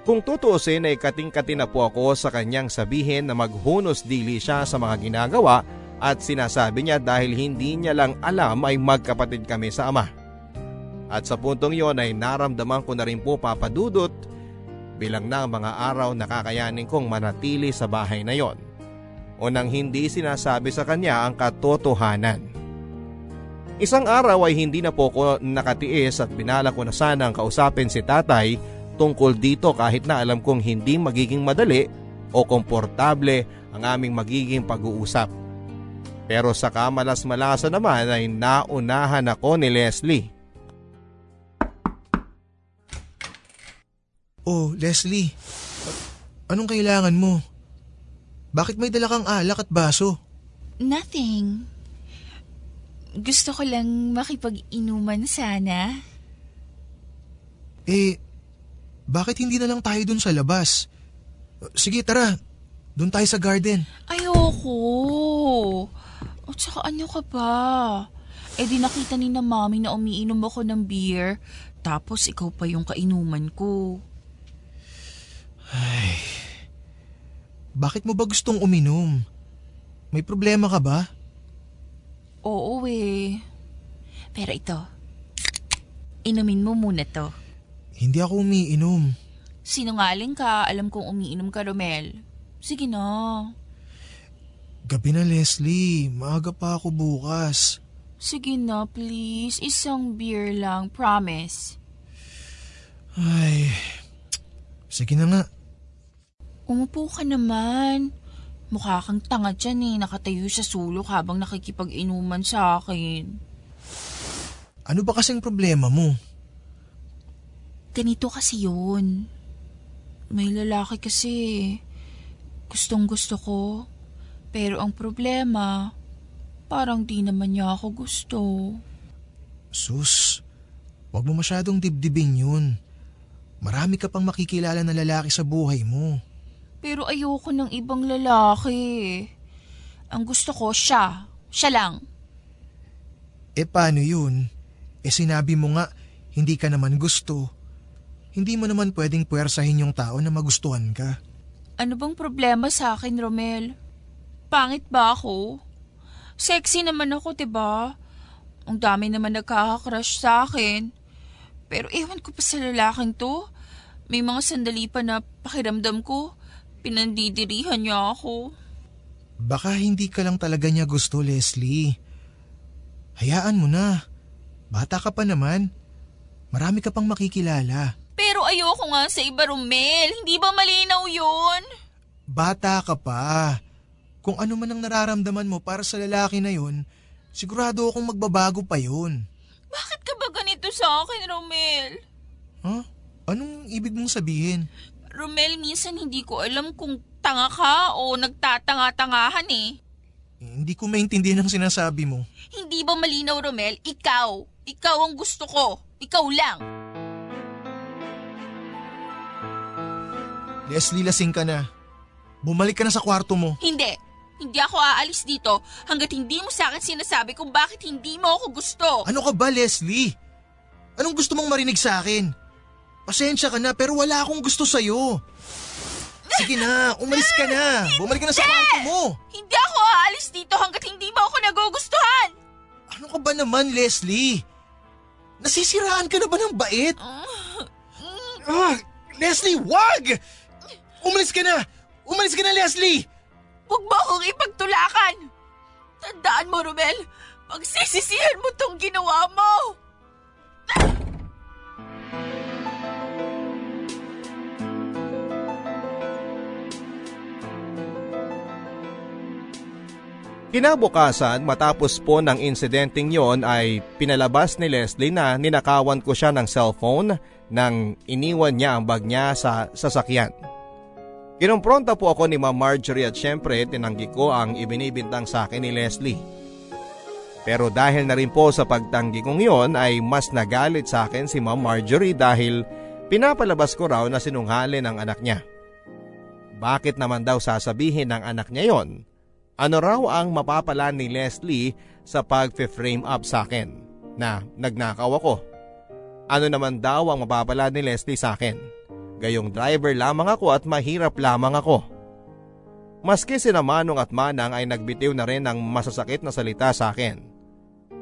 Kung tutuusin ay kating-kati na po ako sa kanyang sabihin na maghunos dili siya sa mga ginagawa at sinasabi niya dahil hindi niya lang alam ay magkapatid kami sa ama. At sa puntong yon ay naramdaman ko na rin po papadudot bilang na mga araw na kakayanin kong manatili sa bahay na yon o nang hindi sinasabi sa kanya ang katotohanan. Isang araw ay hindi na po ko nakatiis at binala ko na sanang kausapin si tatay tungkol dito kahit na alam kong hindi magiging madali o komportable ang aming magiging pag-uusap. Pero sa kamalas-malasa naman ay naunahan ako ni Leslie. Oh, Leslie. Anong kailangan mo? Bakit may dala kang alak at baso? Nothing. Gusto ko lang makipag-inuman sana. Eh, bakit hindi na lang tayo dun sa labas? Sige, tara. Doon tayo sa garden. Ayoko. At saka ano ka ba? Eh di nakita ni na mami na umiinom ako ng beer, tapos ikaw pa yung kainuman ko. Ay, bakit mo ba gustong uminom? May problema ka ba? Oo eh. Pero ito, inumin mo muna to. Hindi ako umiinom. Sinungaling ka, alam kong umiinom ka, Romel. Sige na. Gabi na Leslie, maaga pa ako bukas. Sige na, please. Isang beer lang, promise. Ay, sige na nga. Umupo ka naman. Mukha kang tanga dyan eh, nakatayo sa sulok habang nakikipag-inuman sa akin. Ano ba kasing problema mo? Ganito kasi yun. May lalaki kasi. Gustong gusto ko. Pero ang problema, parang di naman niya ako gusto. Sus, wag mo masyadong dibdibin yun. Marami ka pang makikilala na lalaki sa buhay mo. Pero ayoko ng ibang lalaki. Ang gusto ko siya. Siya lang. Eh paano yun? Eh sinabi mo nga, hindi ka naman gusto. Hindi mo naman pwedeng puwersahin yung tao na magustuhan ka. Ano bang problema sa akin, Romel? Pangit ba ako? Sexy naman ako, ba? Ang dami naman nagkaka-crush sa akin. Pero ewan ko pa sa lalaking to. May mga sandali pa na pakiramdam ko, pinandidirihan niya ako. Baka hindi ka lang talaga niya gusto, Leslie. Hayaan mo na. Bata ka pa naman. Marami ka pang makikilala. Pero ayoko nga sa iba, Romel. Hindi ba malinaw yun? Bata ka pa. Kung ano man ang nararamdaman mo para sa lalaki na yun, sigurado akong magbabago pa yun. Bakit ka ba ganito sa akin, Romel? Huh? Anong ibig mong sabihin? Romel, minsan hindi ko alam kung tanga ka o nagtatanga-tangahan eh. Hindi ko maintindihan ang sinasabi mo. Hindi ba malinaw, Romel? Ikaw. Ikaw ang gusto ko. Ikaw lang. Leslie, lasing ka na. Bumalik ka na sa kwarto mo. Hindi. Hindi ako aalis dito hanggat hindi mo sa akin sinasabi kung bakit hindi mo ako gusto. Ano ka ba, Leslie? Anong gusto mong marinig sa akin? Pasensya ka na pero wala akong gusto sa'yo. Sige na, umalis ka na. Bumalik ka na sa kwarto mo. Hindi ako aalis dito hanggat hindi mo ako nagugustuhan. Ano ka ba naman, Leslie? Nasisiraan ka na ba ng bait? Ah, Leslie, wag! Umalis ka na! Umalis ka na, Leslie! Huwag mo akong ipagtulakan. Tandaan mo, Romel. Pagsisisihan mo tong ginawa mo. Kinabukasan matapos po ng insidenteng yon ay pinalabas ni Leslie na ninakawan ko siya ng cellphone nang iniwan niya ang bag niya sa sasakyan. Kinumpronta po ako ni Ma'am Marjorie at syempre tinanggi ko ang ibinibintang sa akin ni Leslie. Pero dahil na rin po sa pagtanggi kong yon ay mas nagalit sa akin si Ma'am Marjorie dahil pinapalabas ko raw na sinungaling ang anak niya. Bakit naman daw sasabihin ng anak niya yon? Ano raw ang mapapala ni Leslie sa pag-frame up sa akin na nagnakaw ako? Ano naman daw ang mapapala ni Leslie sa akin? Gayong driver lamang ako at mahirap lamang ako. Maski si Manong at Manang ay nagbitiw na rin ng masasakit na salita sa akin.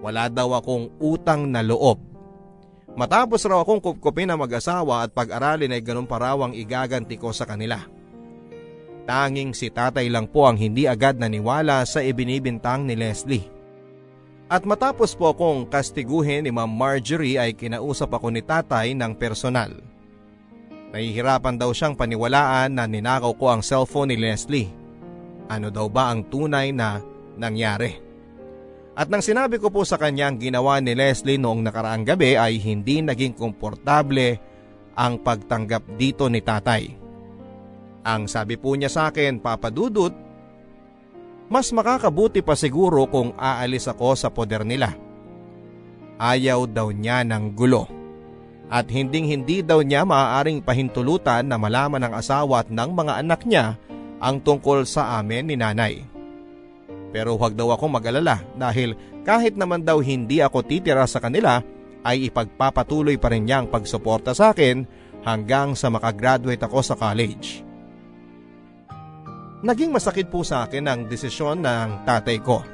Wala daw akong utang na loob. Matapos raw akong kupkupin na mag-asawa at pag-aralin ay ganun pa ang igaganti ko sa kanila. Tanging si tatay lang po ang hindi agad naniwala sa ibinibintang ni Leslie. At matapos po akong kastiguhin ni Ma'am Marjorie ay kinausap ako ni tatay ng personal. Nahihirapan daw siyang paniwalaan na ninakaw ko ang cellphone ni Leslie. Ano daw ba ang tunay na nangyari? At nang sinabi ko po sa kanya ang ginawa ni Leslie noong nakaraang gabi ay hindi naging komportable ang pagtanggap dito ni tatay. Ang sabi po niya sa akin, Papa Dudut, mas makakabuti pa siguro kung aalis ako sa poder nila. Ayaw daw niya ng gulo. At hinding hindi daw niya maaaring pahintulutan na malaman ng asawa at ng mga anak niya ang tungkol sa amin ni nanay. Pero huwag daw ako mag-alala dahil kahit naman daw hindi ako titira sa kanila ay ipagpapatuloy pa rin niya ang pagsuporta sa akin hanggang sa makagraduate ako sa college. Naging masakit po sa akin ang desisyon ng tatay ko.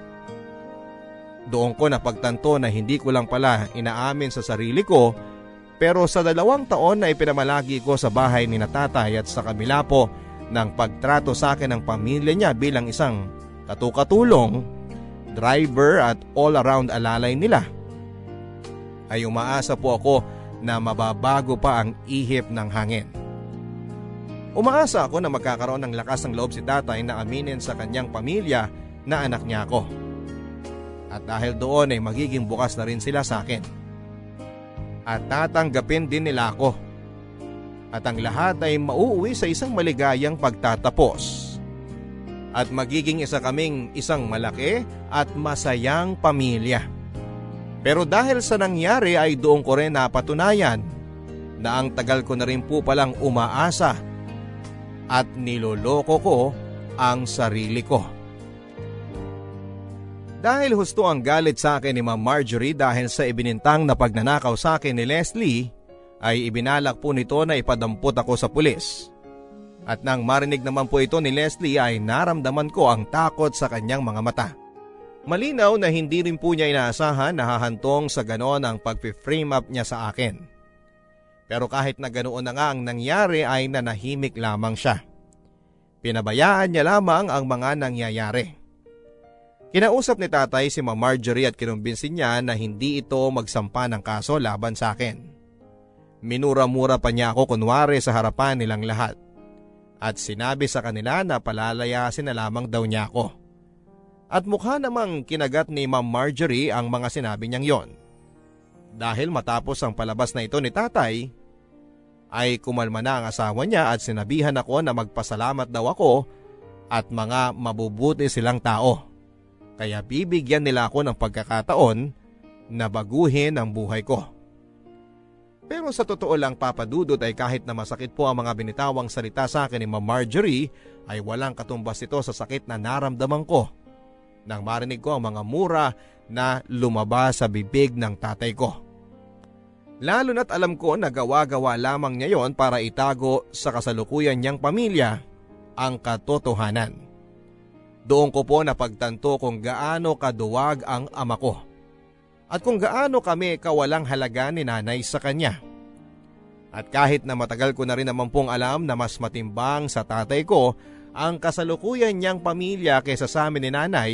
Doon ko napagtanto na hindi ko lang pala inaamin sa sarili ko pero sa dalawang taon na ipinamalagi ko sa bahay ni natatay at sa kabila po ng pagtrato sa akin ng pamilya niya bilang isang katukatulong, driver at all-around alalay nila. Ay umaasa po ako na mababago pa ang ihip ng hangin. Umaasa ako na magkakaroon ng lakas ng loob si tatay na aminin sa kanyang pamilya na anak niya ako. At dahil doon ay magiging bukas na rin sila sa akin. At tatanggapin din nila ako. At ang lahat ay mauuwi sa isang maligayang pagtatapos. At magiging isa kaming isang malaki at masayang pamilya. Pero dahil sa nangyari ay doon ko rin napatunayan na ang tagal ko na rin po palang umaasa at niloloko ko ang sarili ko. Dahil husto ang galit sa akin ni Ma'am Marjorie dahil sa ibinintang na pagnanakaw sa akin ni Leslie, ay ibinalak po nito na ipadampot ako sa pulis. At nang marinig naman po ito ni Leslie ay naramdaman ko ang takot sa kanyang mga mata. Malinaw na hindi rin po niya inaasahan na hahantong sa ganon ang pag-frame up niya sa akin. Pero kahit na ganoon na nga ang nangyari ay nanahimik lamang siya. Pinabayaan niya lamang ang mga nangyayari. Kinausap ni tatay si Ma Marjorie at kinumbinsin niya na hindi ito magsampa ng kaso laban sa akin. Minura-mura pa niya ako kunwari sa harapan nilang lahat. At sinabi sa kanila na palalayasin na lamang daw niya ako. At mukha namang kinagat ni Ma'am Marjorie ang mga sinabi niyang yon. Dahil matapos ang palabas na ito ni tatay, ay kumalma na ang asawa niya at sinabihan ako na magpasalamat daw ako at mga mabubuti silang tao. Kaya bibigyan nila ako ng pagkakataon na baguhin ang buhay ko. Pero sa totoo lang papadudot ay kahit na masakit po ang mga binitawang salita sa akin ni Ma'am Marjorie ay walang katumbas ito sa sakit na naramdaman ko nang marinig ko ang mga mura na lumabas sa bibig ng tatay ko. Lalo na't alam ko na gawa-gawa lamang niya yon para itago sa kasalukuyan niyang pamilya ang katotohanan. Doon ko po napagtanto kung gaano kaduwag ang ama ko at kung gaano kami kawalang halaga ni nanay sa kanya. At kahit na matagal ko na rin naman pong alam na mas matimbang sa tatay ko ang kasalukuyan niyang pamilya kaysa sa amin ni nanay,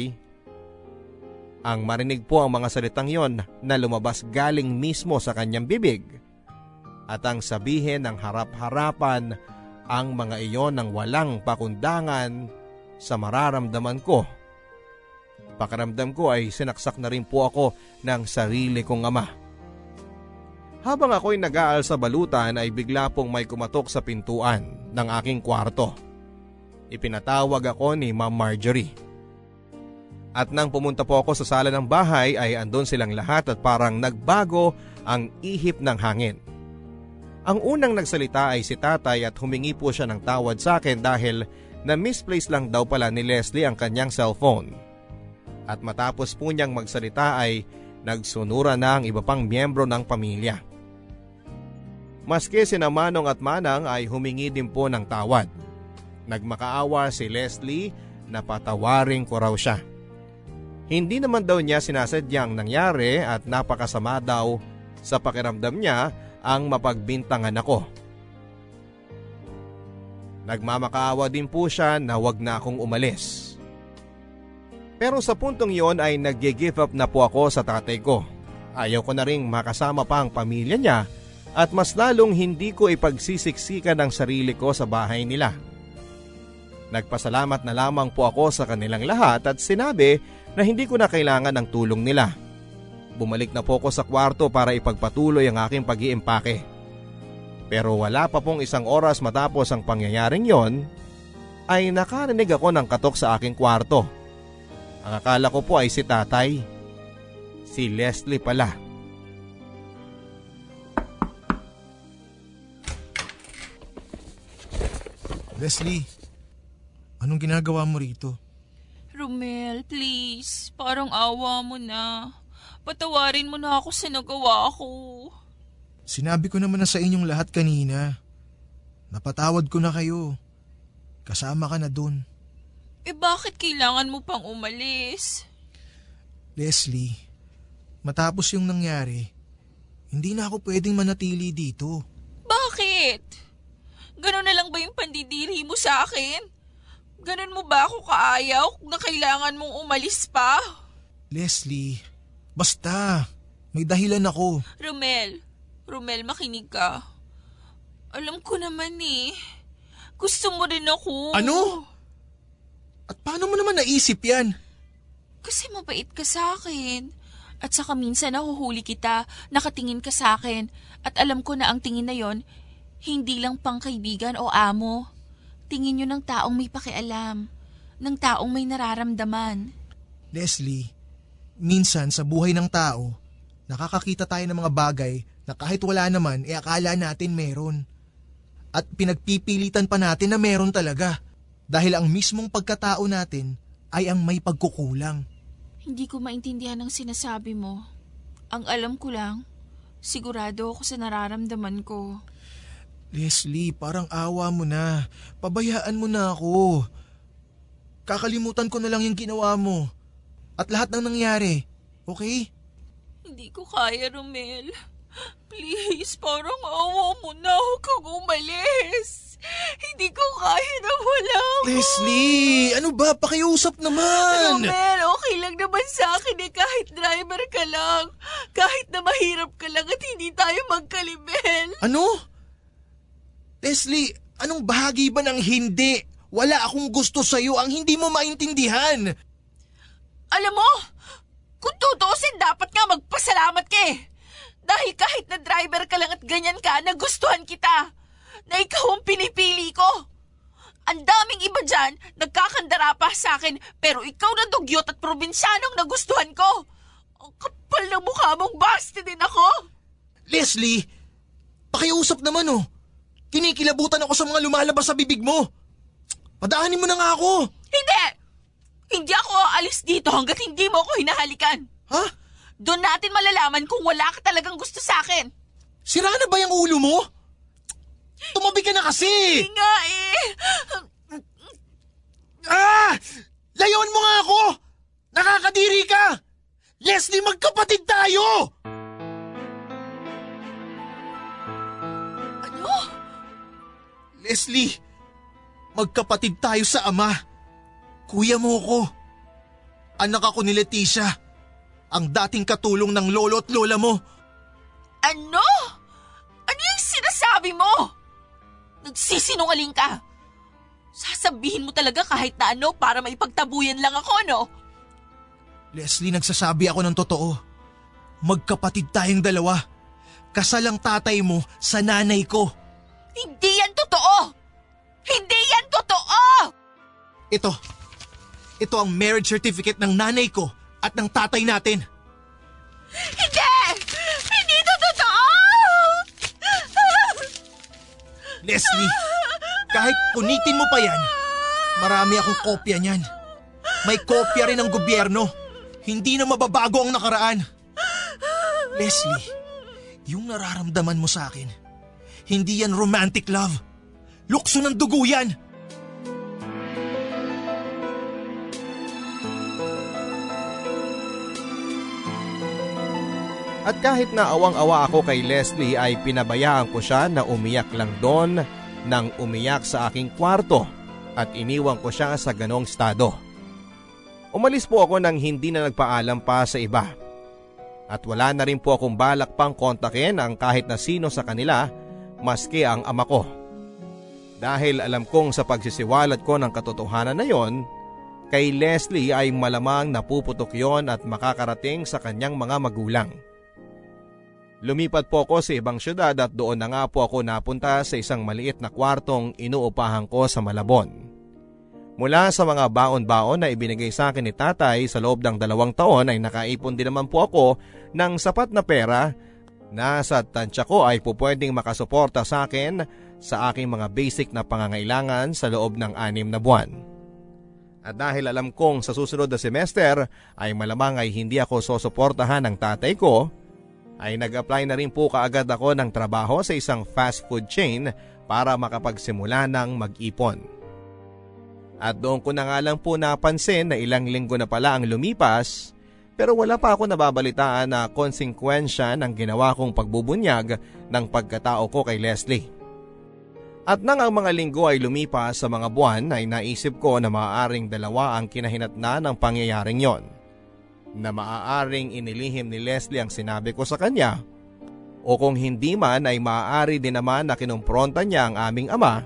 ang marinig po ang mga salitang yon na lumabas galing mismo sa kanyang bibig. At ang sabihin ng harap-harapan ang mga iyon ng walang pakundangan sa mararamdaman ko. Pakiramdam ko ay sinaksak na rin po ako ng sarili kong ama. Habang ako'y nag-aal sa balutan ay bigla pong may kumatok sa pintuan ng aking kwarto. Ipinatawag ako ni Ma'am Marjorie. At nang pumunta po ako sa sala ng bahay ay andon silang lahat at parang nagbago ang ihip ng hangin. Ang unang nagsalita ay si tatay at humingi po siya ng tawad sa akin dahil na misplace lang daw pala ni Leslie ang kanyang cellphone. At matapos po niyang magsalita ay nagsunura na ang iba pang miyembro ng pamilya. Maski si Manong at Manang ay humingi din po ng tawad. Nagmakaawa si Leslie na patawarin ko raw siya. Hindi naman daw niya sinasadyang nangyari at napakasama daw sa pakiramdam niya ang mapagbintangan ako. Nagmamakaawa din po siya na wag na akong umalis. Pero sa puntong yon ay nag-give up na po ako sa tatay ko. Ayaw ko na ring makasama pa ang pamilya niya at mas lalong hindi ko ipagsisiksikan ang sarili ko sa bahay nila. Nagpasalamat na lamang po ako sa kanilang lahat at sinabi na hindi ko na kailangan ng tulong nila. Bumalik na po ako sa kwarto para ipagpatuloy ang aking pag-iimpake. Pero wala pa pong isang oras matapos ang pangyayaring yon, ay nakarinig ako ng katok sa aking kwarto. Ang akala ko po ay si tatay. Si Leslie pala. Leslie, anong ginagawa mo rito? Romel, please. Parang awa mo na. Patawarin mo na ako sa nagawa ko. Sinabi ko naman na sa inyong lahat kanina. Napatawad ko na kayo. Kasama ka na dun. Eh bakit kailangan mo pang umalis? Leslie, matapos yung nangyari, hindi na ako pwedeng manatili dito. Bakit? Ganon na lang ba yung pandidiri mo sa akin? Ganon mo ba ako kaayaw na kailangan mong umalis pa? Leslie, basta. May dahilan ako. Romel, Romel, makinig ka. Alam ko naman eh. Gusto mo rin ako. Ano? At paano mo naman naisip yan? Kasi mabait ka sa akin. At saka minsan nahuhuli kita, nakatingin ka sa akin, at alam ko na ang tingin na yon, hindi lang pang kaibigan o amo. Tingin nyo ng taong may pakialam, ng taong may nararamdaman. Leslie, minsan sa buhay ng tao, nakakakita tayo ng mga bagay na kahit wala naman, e akala natin meron. At pinagpipilitan pa natin na meron talaga. Dahil ang mismong pagkatao natin ay ang may pagkukulang. Hindi ko maintindihan ang sinasabi mo. Ang alam ko lang, sigurado ako sa nararamdaman ko. Leslie, parang awa mo na. Pabayaan mo na ako. Kakalimutan ko na lang yung ginawa mo. At lahat ng nangyari. Okay? Hindi ko kaya, Romel. Please, parang awa mo na. Huwag kang umalis. Hindi ko kaya na wala ko. Leslie, ano ba? Pakiusap naman. Romel, okay lang naman sa akin eh kahit driver ka lang. Kahit na mahirap ka lang at hindi tayo magkalibel. Ano? Leslie, anong bahagi ba ng hindi? Wala akong gusto sa'yo ang hindi mo maintindihan. Alam mo, kung tutusin dapat nga magpasalamat ka eh. Dahil kahit na driver ka lang at ganyan ka, nagustuhan kita. Na ikaw ang pinipili ko. Ang daming iba dyan, nagkakandara pa sa akin, pero ikaw na dugyot at probinsyanong nagustuhan ko. Ang kapal ng mukha mong basti din ako. Leslie, pakiusap naman oh. Kinikilabutan ako sa mga lumalabas sa bibig mo. Padahanin mo na nga ako. Hindi! Hindi ako aalis dito hanggat hindi mo ako hinahalikan. Ha? Doon natin malalaman kung wala ka talagang gusto sa akin. Sira na ba yung ulo mo? Tumabi ka na kasi! Hindi nga eh. Ah! Layon mo nga ako! Nakakadiri ka! Leslie, magkapatid tayo! Leslie, magkapatid tayo sa ama. Kuya mo ko. Anak ako ni Leticia. Ang dating katulong ng lolo at lola mo. Ano? Ano yung sinasabi mo? Nagsisinungaling ka. Sasabihin mo talaga kahit na ano para maipagtabuyan lang ako, no? Leslie, nagsasabi ako ng totoo. Magkapatid tayong dalawa. Kasal ang tatay mo sa nanay ko. Hindi yan totoo! Hindi yan totoo! Ito. Ito ang marriage certificate ng nanay ko at ng tatay natin. Hindi! Hindi to totoo! Leslie, kahit punitin mo pa yan, marami akong kopya niyan. May kopya rin ng gobyerno. Hindi na mababago ang nakaraan. Leslie, yung nararamdaman mo sa akin, hindi yan romantic love. Lukso ng dugo yan. At kahit na awang-awa ako kay Leslie ay pinabayaan ko siya na umiyak lang doon nang umiyak sa aking kwarto at iniwan ko siya sa ganong estado. Umalis po ako nang hindi na nagpaalam pa sa iba. At wala na rin po akong balak pang kontakin ang kahit na sino sa kanila maski ang ama ko. Dahil alam kong sa pagsisiwalat ko ng katotohanan na yon, kay Leslie ay malamang napuputok yon at makakarating sa kanyang mga magulang. Lumipat po ako sa ibang syudad at doon na nga po ako napunta sa isang maliit na kwartong inuupahan ko sa Malabon. Mula sa mga baon-baon na ibinigay sa akin ni tatay sa loob ng dalawang taon ay nakaipon din naman po ako ng sapat na pera na tansya ko ay pupwedeng makasuporta sa akin sa aking mga basic na pangangailangan sa loob ng anim na buwan. At dahil alam kong sa susunod na semester ay malamang ay hindi ako susuportahan ng tatay ko, ay nag-apply na rin po kaagad ako ng trabaho sa isang fast food chain para makapagsimula ng mag-ipon. At doon ko na nga lang po napansin na ilang linggo na pala ang lumipas pero wala pa ako nababalitaan na konsekwensya ng ginawa kong pagbubunyag ng pagkatao ko kay Leslie. At nang ang mga linggo ay lumipas sa mga buwan ay naisip ko na maaaring dalawa ang kinahinatna ng pangyayaring yon na maaaring inilihim ni Leslie ang sinabi ko sa kanya o kung hindi man ay maaari din naman na kinumpronta niya ang aming ama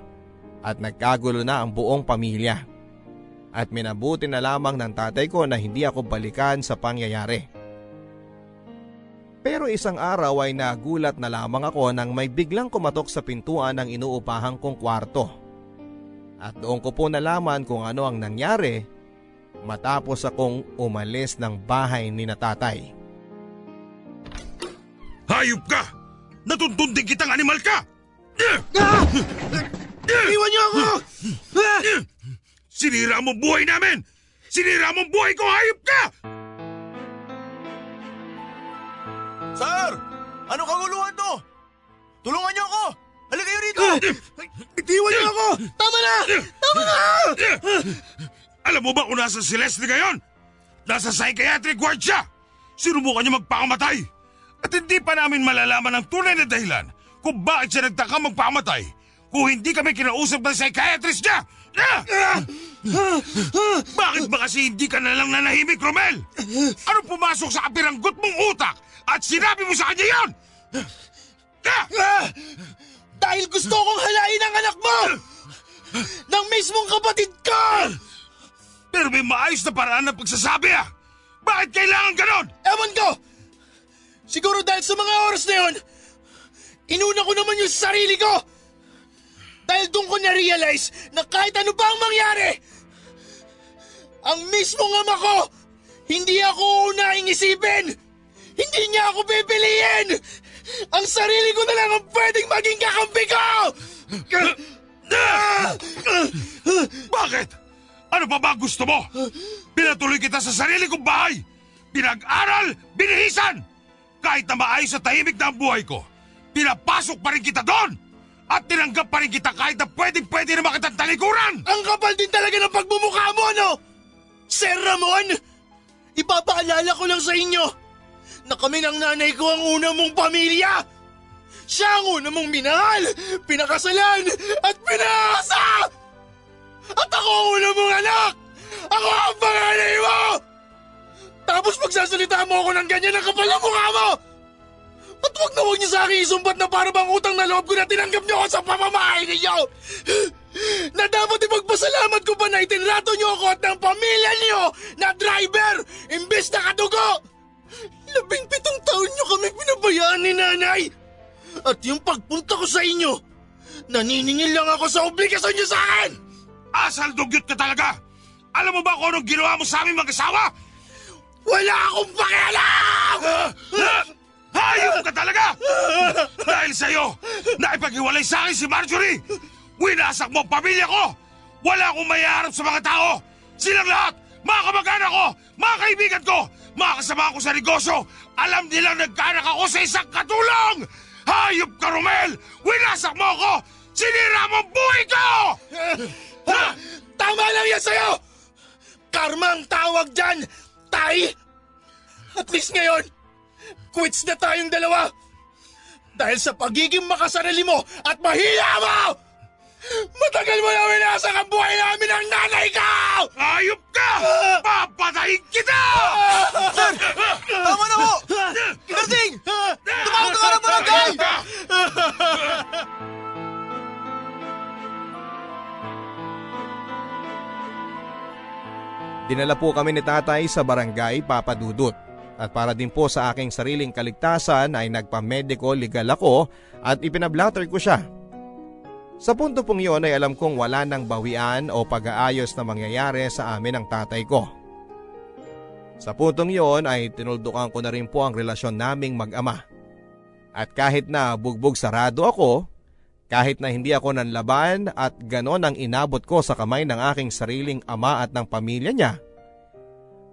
at nagkagulo na ang buong pamilya. At minabuti na lamang ng tatay ko na hindi ako balikan sa pangyayari. Pero isang araw ay nagulat na lamang ako nang may biglang kumatok sa pintuan ng inuupahan kong kwarto. At doon ko po nalaman kung ano ang nangyari matapos akong umalis ng bahay ni natatay. Hayop ka! Natuntunding kitang animal ka! Iwan niyo ako! Sinira mo buhay namin! Sinira mo buhay ko, hayop ka! Sir! Ano kaguluhan to? Tulungan niyo ako! Halika kayo rito! Itiwan niyo ako! Tama na! Tama na! Alam mo ba kung nasa si Leslie ngayon? Nasa psychiatric ward siya! Sinubukan niya magpakamatay! At hindi pa namin malalaman ang tunay na dahilan kung bakit siya nagtaka magpakamatay kung hindi kami kinausap ng psychiatrist niya! Bakit ba kasi hindi ka nalang nanahimik, Romel? Ano pumasok sa kapiranggot mong utak at sinabi mo sa kanya yon? Ah! Dahil gusto kong halain ang anak mo! Ng mismong kapatid ko! Pero may maayos na paraan ng pagsasabi ah! Bakit kailangan ganon? Ewan ko! Siguro dahil sa mga oras na yun, inuna ko naman yung sarili ko! Dahil doon ko na-realize na kahit ano pa ang mangyari, ang mismong ama ko, hindi ako unaing isipin! Hindi niya ako pipiliin! Ang sarili ko na lang ang pwedeng maging kakampi ko! Bakit? Ano pa ba gusto mo? Pinatuloy kita sa sarili kong bahay. Pinag-aral, binihisan. Kahit na maayos sa tahimik na ang buhay ko, pinapasok pa rin kita doon. At tinanggap pa rin kita kahit na pwedeng-pwede na makitang talikuran. Ang kapal din talaga ng pagmumukha mo, no? Sir Ramon, ipapaalala ko lang sa inyo na kami ng nanay ko ang una mong pamilya. Siya ang una mong minahal, pinakasalan, at pinasa! At ako ang una mong anak! Ako ang panganay mo! Tapos magsasalita mo ako ng ganyan ang kapal ng mukha mo! At wag na wag niyo sa akin isumbat na para bang utang na loob ko na tinanggap niyo ako sa pamamahay ninyo! Na dapat ipagpasalamat ko pa na itinrato niyo ako at ng pamilya niyo na driver imbes na kadugo! Labing pitong taon niyo kami pinabayaan ni nanay! At yung pagpunta ko sa inyo, naniningil lang ako sa obligasyon niyo sa akin! Asal dugyot ka talaga! Alam mo ba kung anong ginawa mo sa aming mag-asawa? Wala akong pakialam! Hayop ka talaga! Dahil sa'yo, naipaghiwalay sa akin si Marjorie! Winasak mo ang pamilya ko! Wala akong mayaharap sa mga tao! Silang lahat, mga kamag-anak ko, mga kaibigan ko, mga kasama ko sa negosyo, alam nilang nagkaanak ako sa isang katulong! Hayop ka, Romel! Winasak mo ako! Sinira mo ang buhay ko! Ha? Tama lang yan sa'yo! Karma ang tawag dyan, tay! At least ngayon, quits na tayong dalawa! Dahil sa pagiging makasarili mo at mahiya mo! Matagal mo na winasak ang buhay namin ng nanay ko! Hayop ka! Papatayin kita! Tama na ho! Karding! Tumawag ka ng barangay! Dinala po kami ni tatay sa barangay Papadudot at para din po sa aking sariling kaligtasan ay nagpa-medico legal ako at ipinablatter ko siya. Sa punto pong iyon ay alam kong wala nang bawian o pag-aayos na mangyayari sa amin ng tatay ko. Sa puntong iyon ay tinuldukan ko na rin po ang relasyon naming mag-ama. At kahit na bugbog sarado ako, kahit na hindi ako nanlaban at ganon ang inabot ko sa kamay ng aking sariling ama at ng pamilya niya,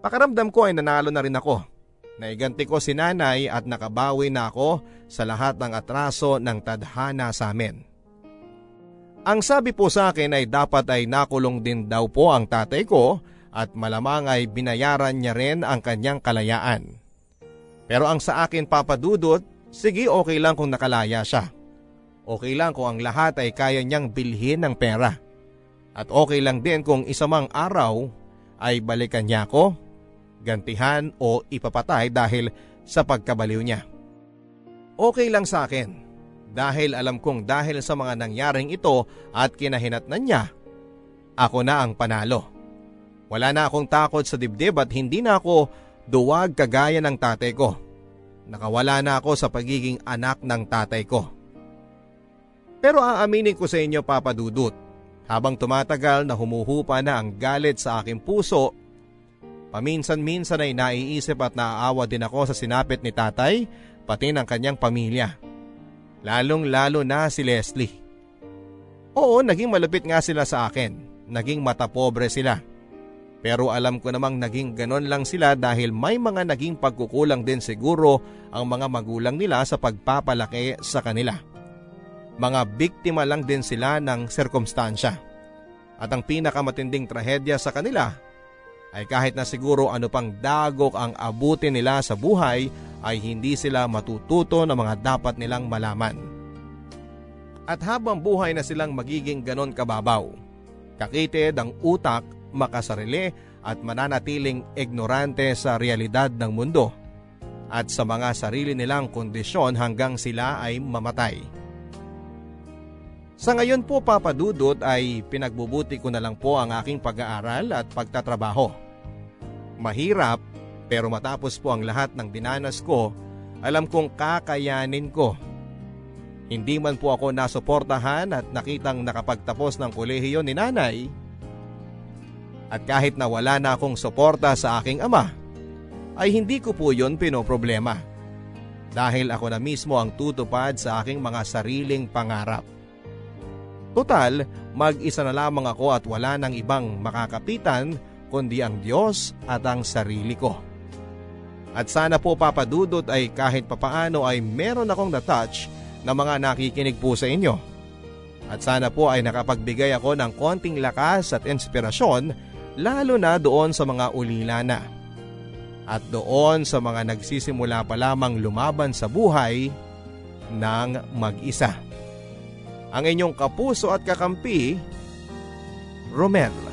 pakaramdam ko ay nanalo na rin ako. Naiganti ko si nanay at nakabawi na ako sa lahat ng atraso ng tadhana sa amin. Ang sabi po sa akin ay dapat ay nakulong din daw po ang tatay ko at malamang ay binayaran niya rin ang kanyang kalayaan. Pero ang sa akin papadudot, sige okay lang kung nakalaya siya. Okay lang kung ang lahat ay kaya niyang bilhin ng pera. At okay lang din kung isamang araw ay balikan niya ako gantihan o ipapatay dahil sa pagkabaliw niya. Okay lang sa akin dahil alam kong dahil sa mga nangyaring ito at kinahinatnan niya, ako na ang panalo. Wala na akong takot sa dibdib at hindi na ako duwag kagaya ng tatay ko. Nakawala na ako sa pagiging anak ng tatay ko. Pero aaminin ko sa inyo Papa Dudut, habang tumatagal na humuhupa na ang galit sa aking puso Paminsan-minsan ay naiisip at naaawa din ako sa sinapit ni tatay pati ng kanyang pamilya. Lalong lalo na si Leslie. Oo, naging malupit nga sila sa akin. Naging matapobre sila. Pero alam ko namang naging ganon lang sila dahil may mga naging pagkukulang din siguro ang mga magulang nila sa pagpapalaki sa kanila. Mga biktima lang din sila ng sirkumstansya. At ang pinakamatinding trahedya sa kanila ay kahit na siguro ano pang dagok ang abutin nila sa buhay ay hindi sila matututo ng mga dapat nilang malaman. At habang buhay na silang magiging ganon kababaw, kakitid ang utak, makasarili at mananatiling ignorante sa realidad ng mundo at sa mga sarili nilang kondisyon hanggang sila ay mamatay. Sa ngayon po papadudot ay pinagbubuti ko na lang po ang aking pag-aaral at pagtatrabaho Mahirap pero matapos po ang lahat ng dinanas ko, alam kong kakayanin ko. Hindi man po ako nasuportahan at nakitang nakapagtapos ng kolehiyo ni nanay. At kahit na wala na akong suporta sa aking ama, ay hindi ko po yon pinoproblema. Dahil ako na mismo ang tutupad sa aking mga sariling pangarap. Total, mag-isa na lamang ako at wala nang ibang makakapitan kundi ang Diyos at ang sarili ko. At sana po papadudot ay kahit papaano ay meron akong na-touch na mga nakikinig po sa inyo. At sana po ay nakapagbigay ako ng konting lakas at inspirasyon lalo na doon sa mga ulila na. At doon sa mga nagsisimula pa lamang lumaban sa buhay ng mag-isa. Ang inyong kapuso at kakampi, Romel.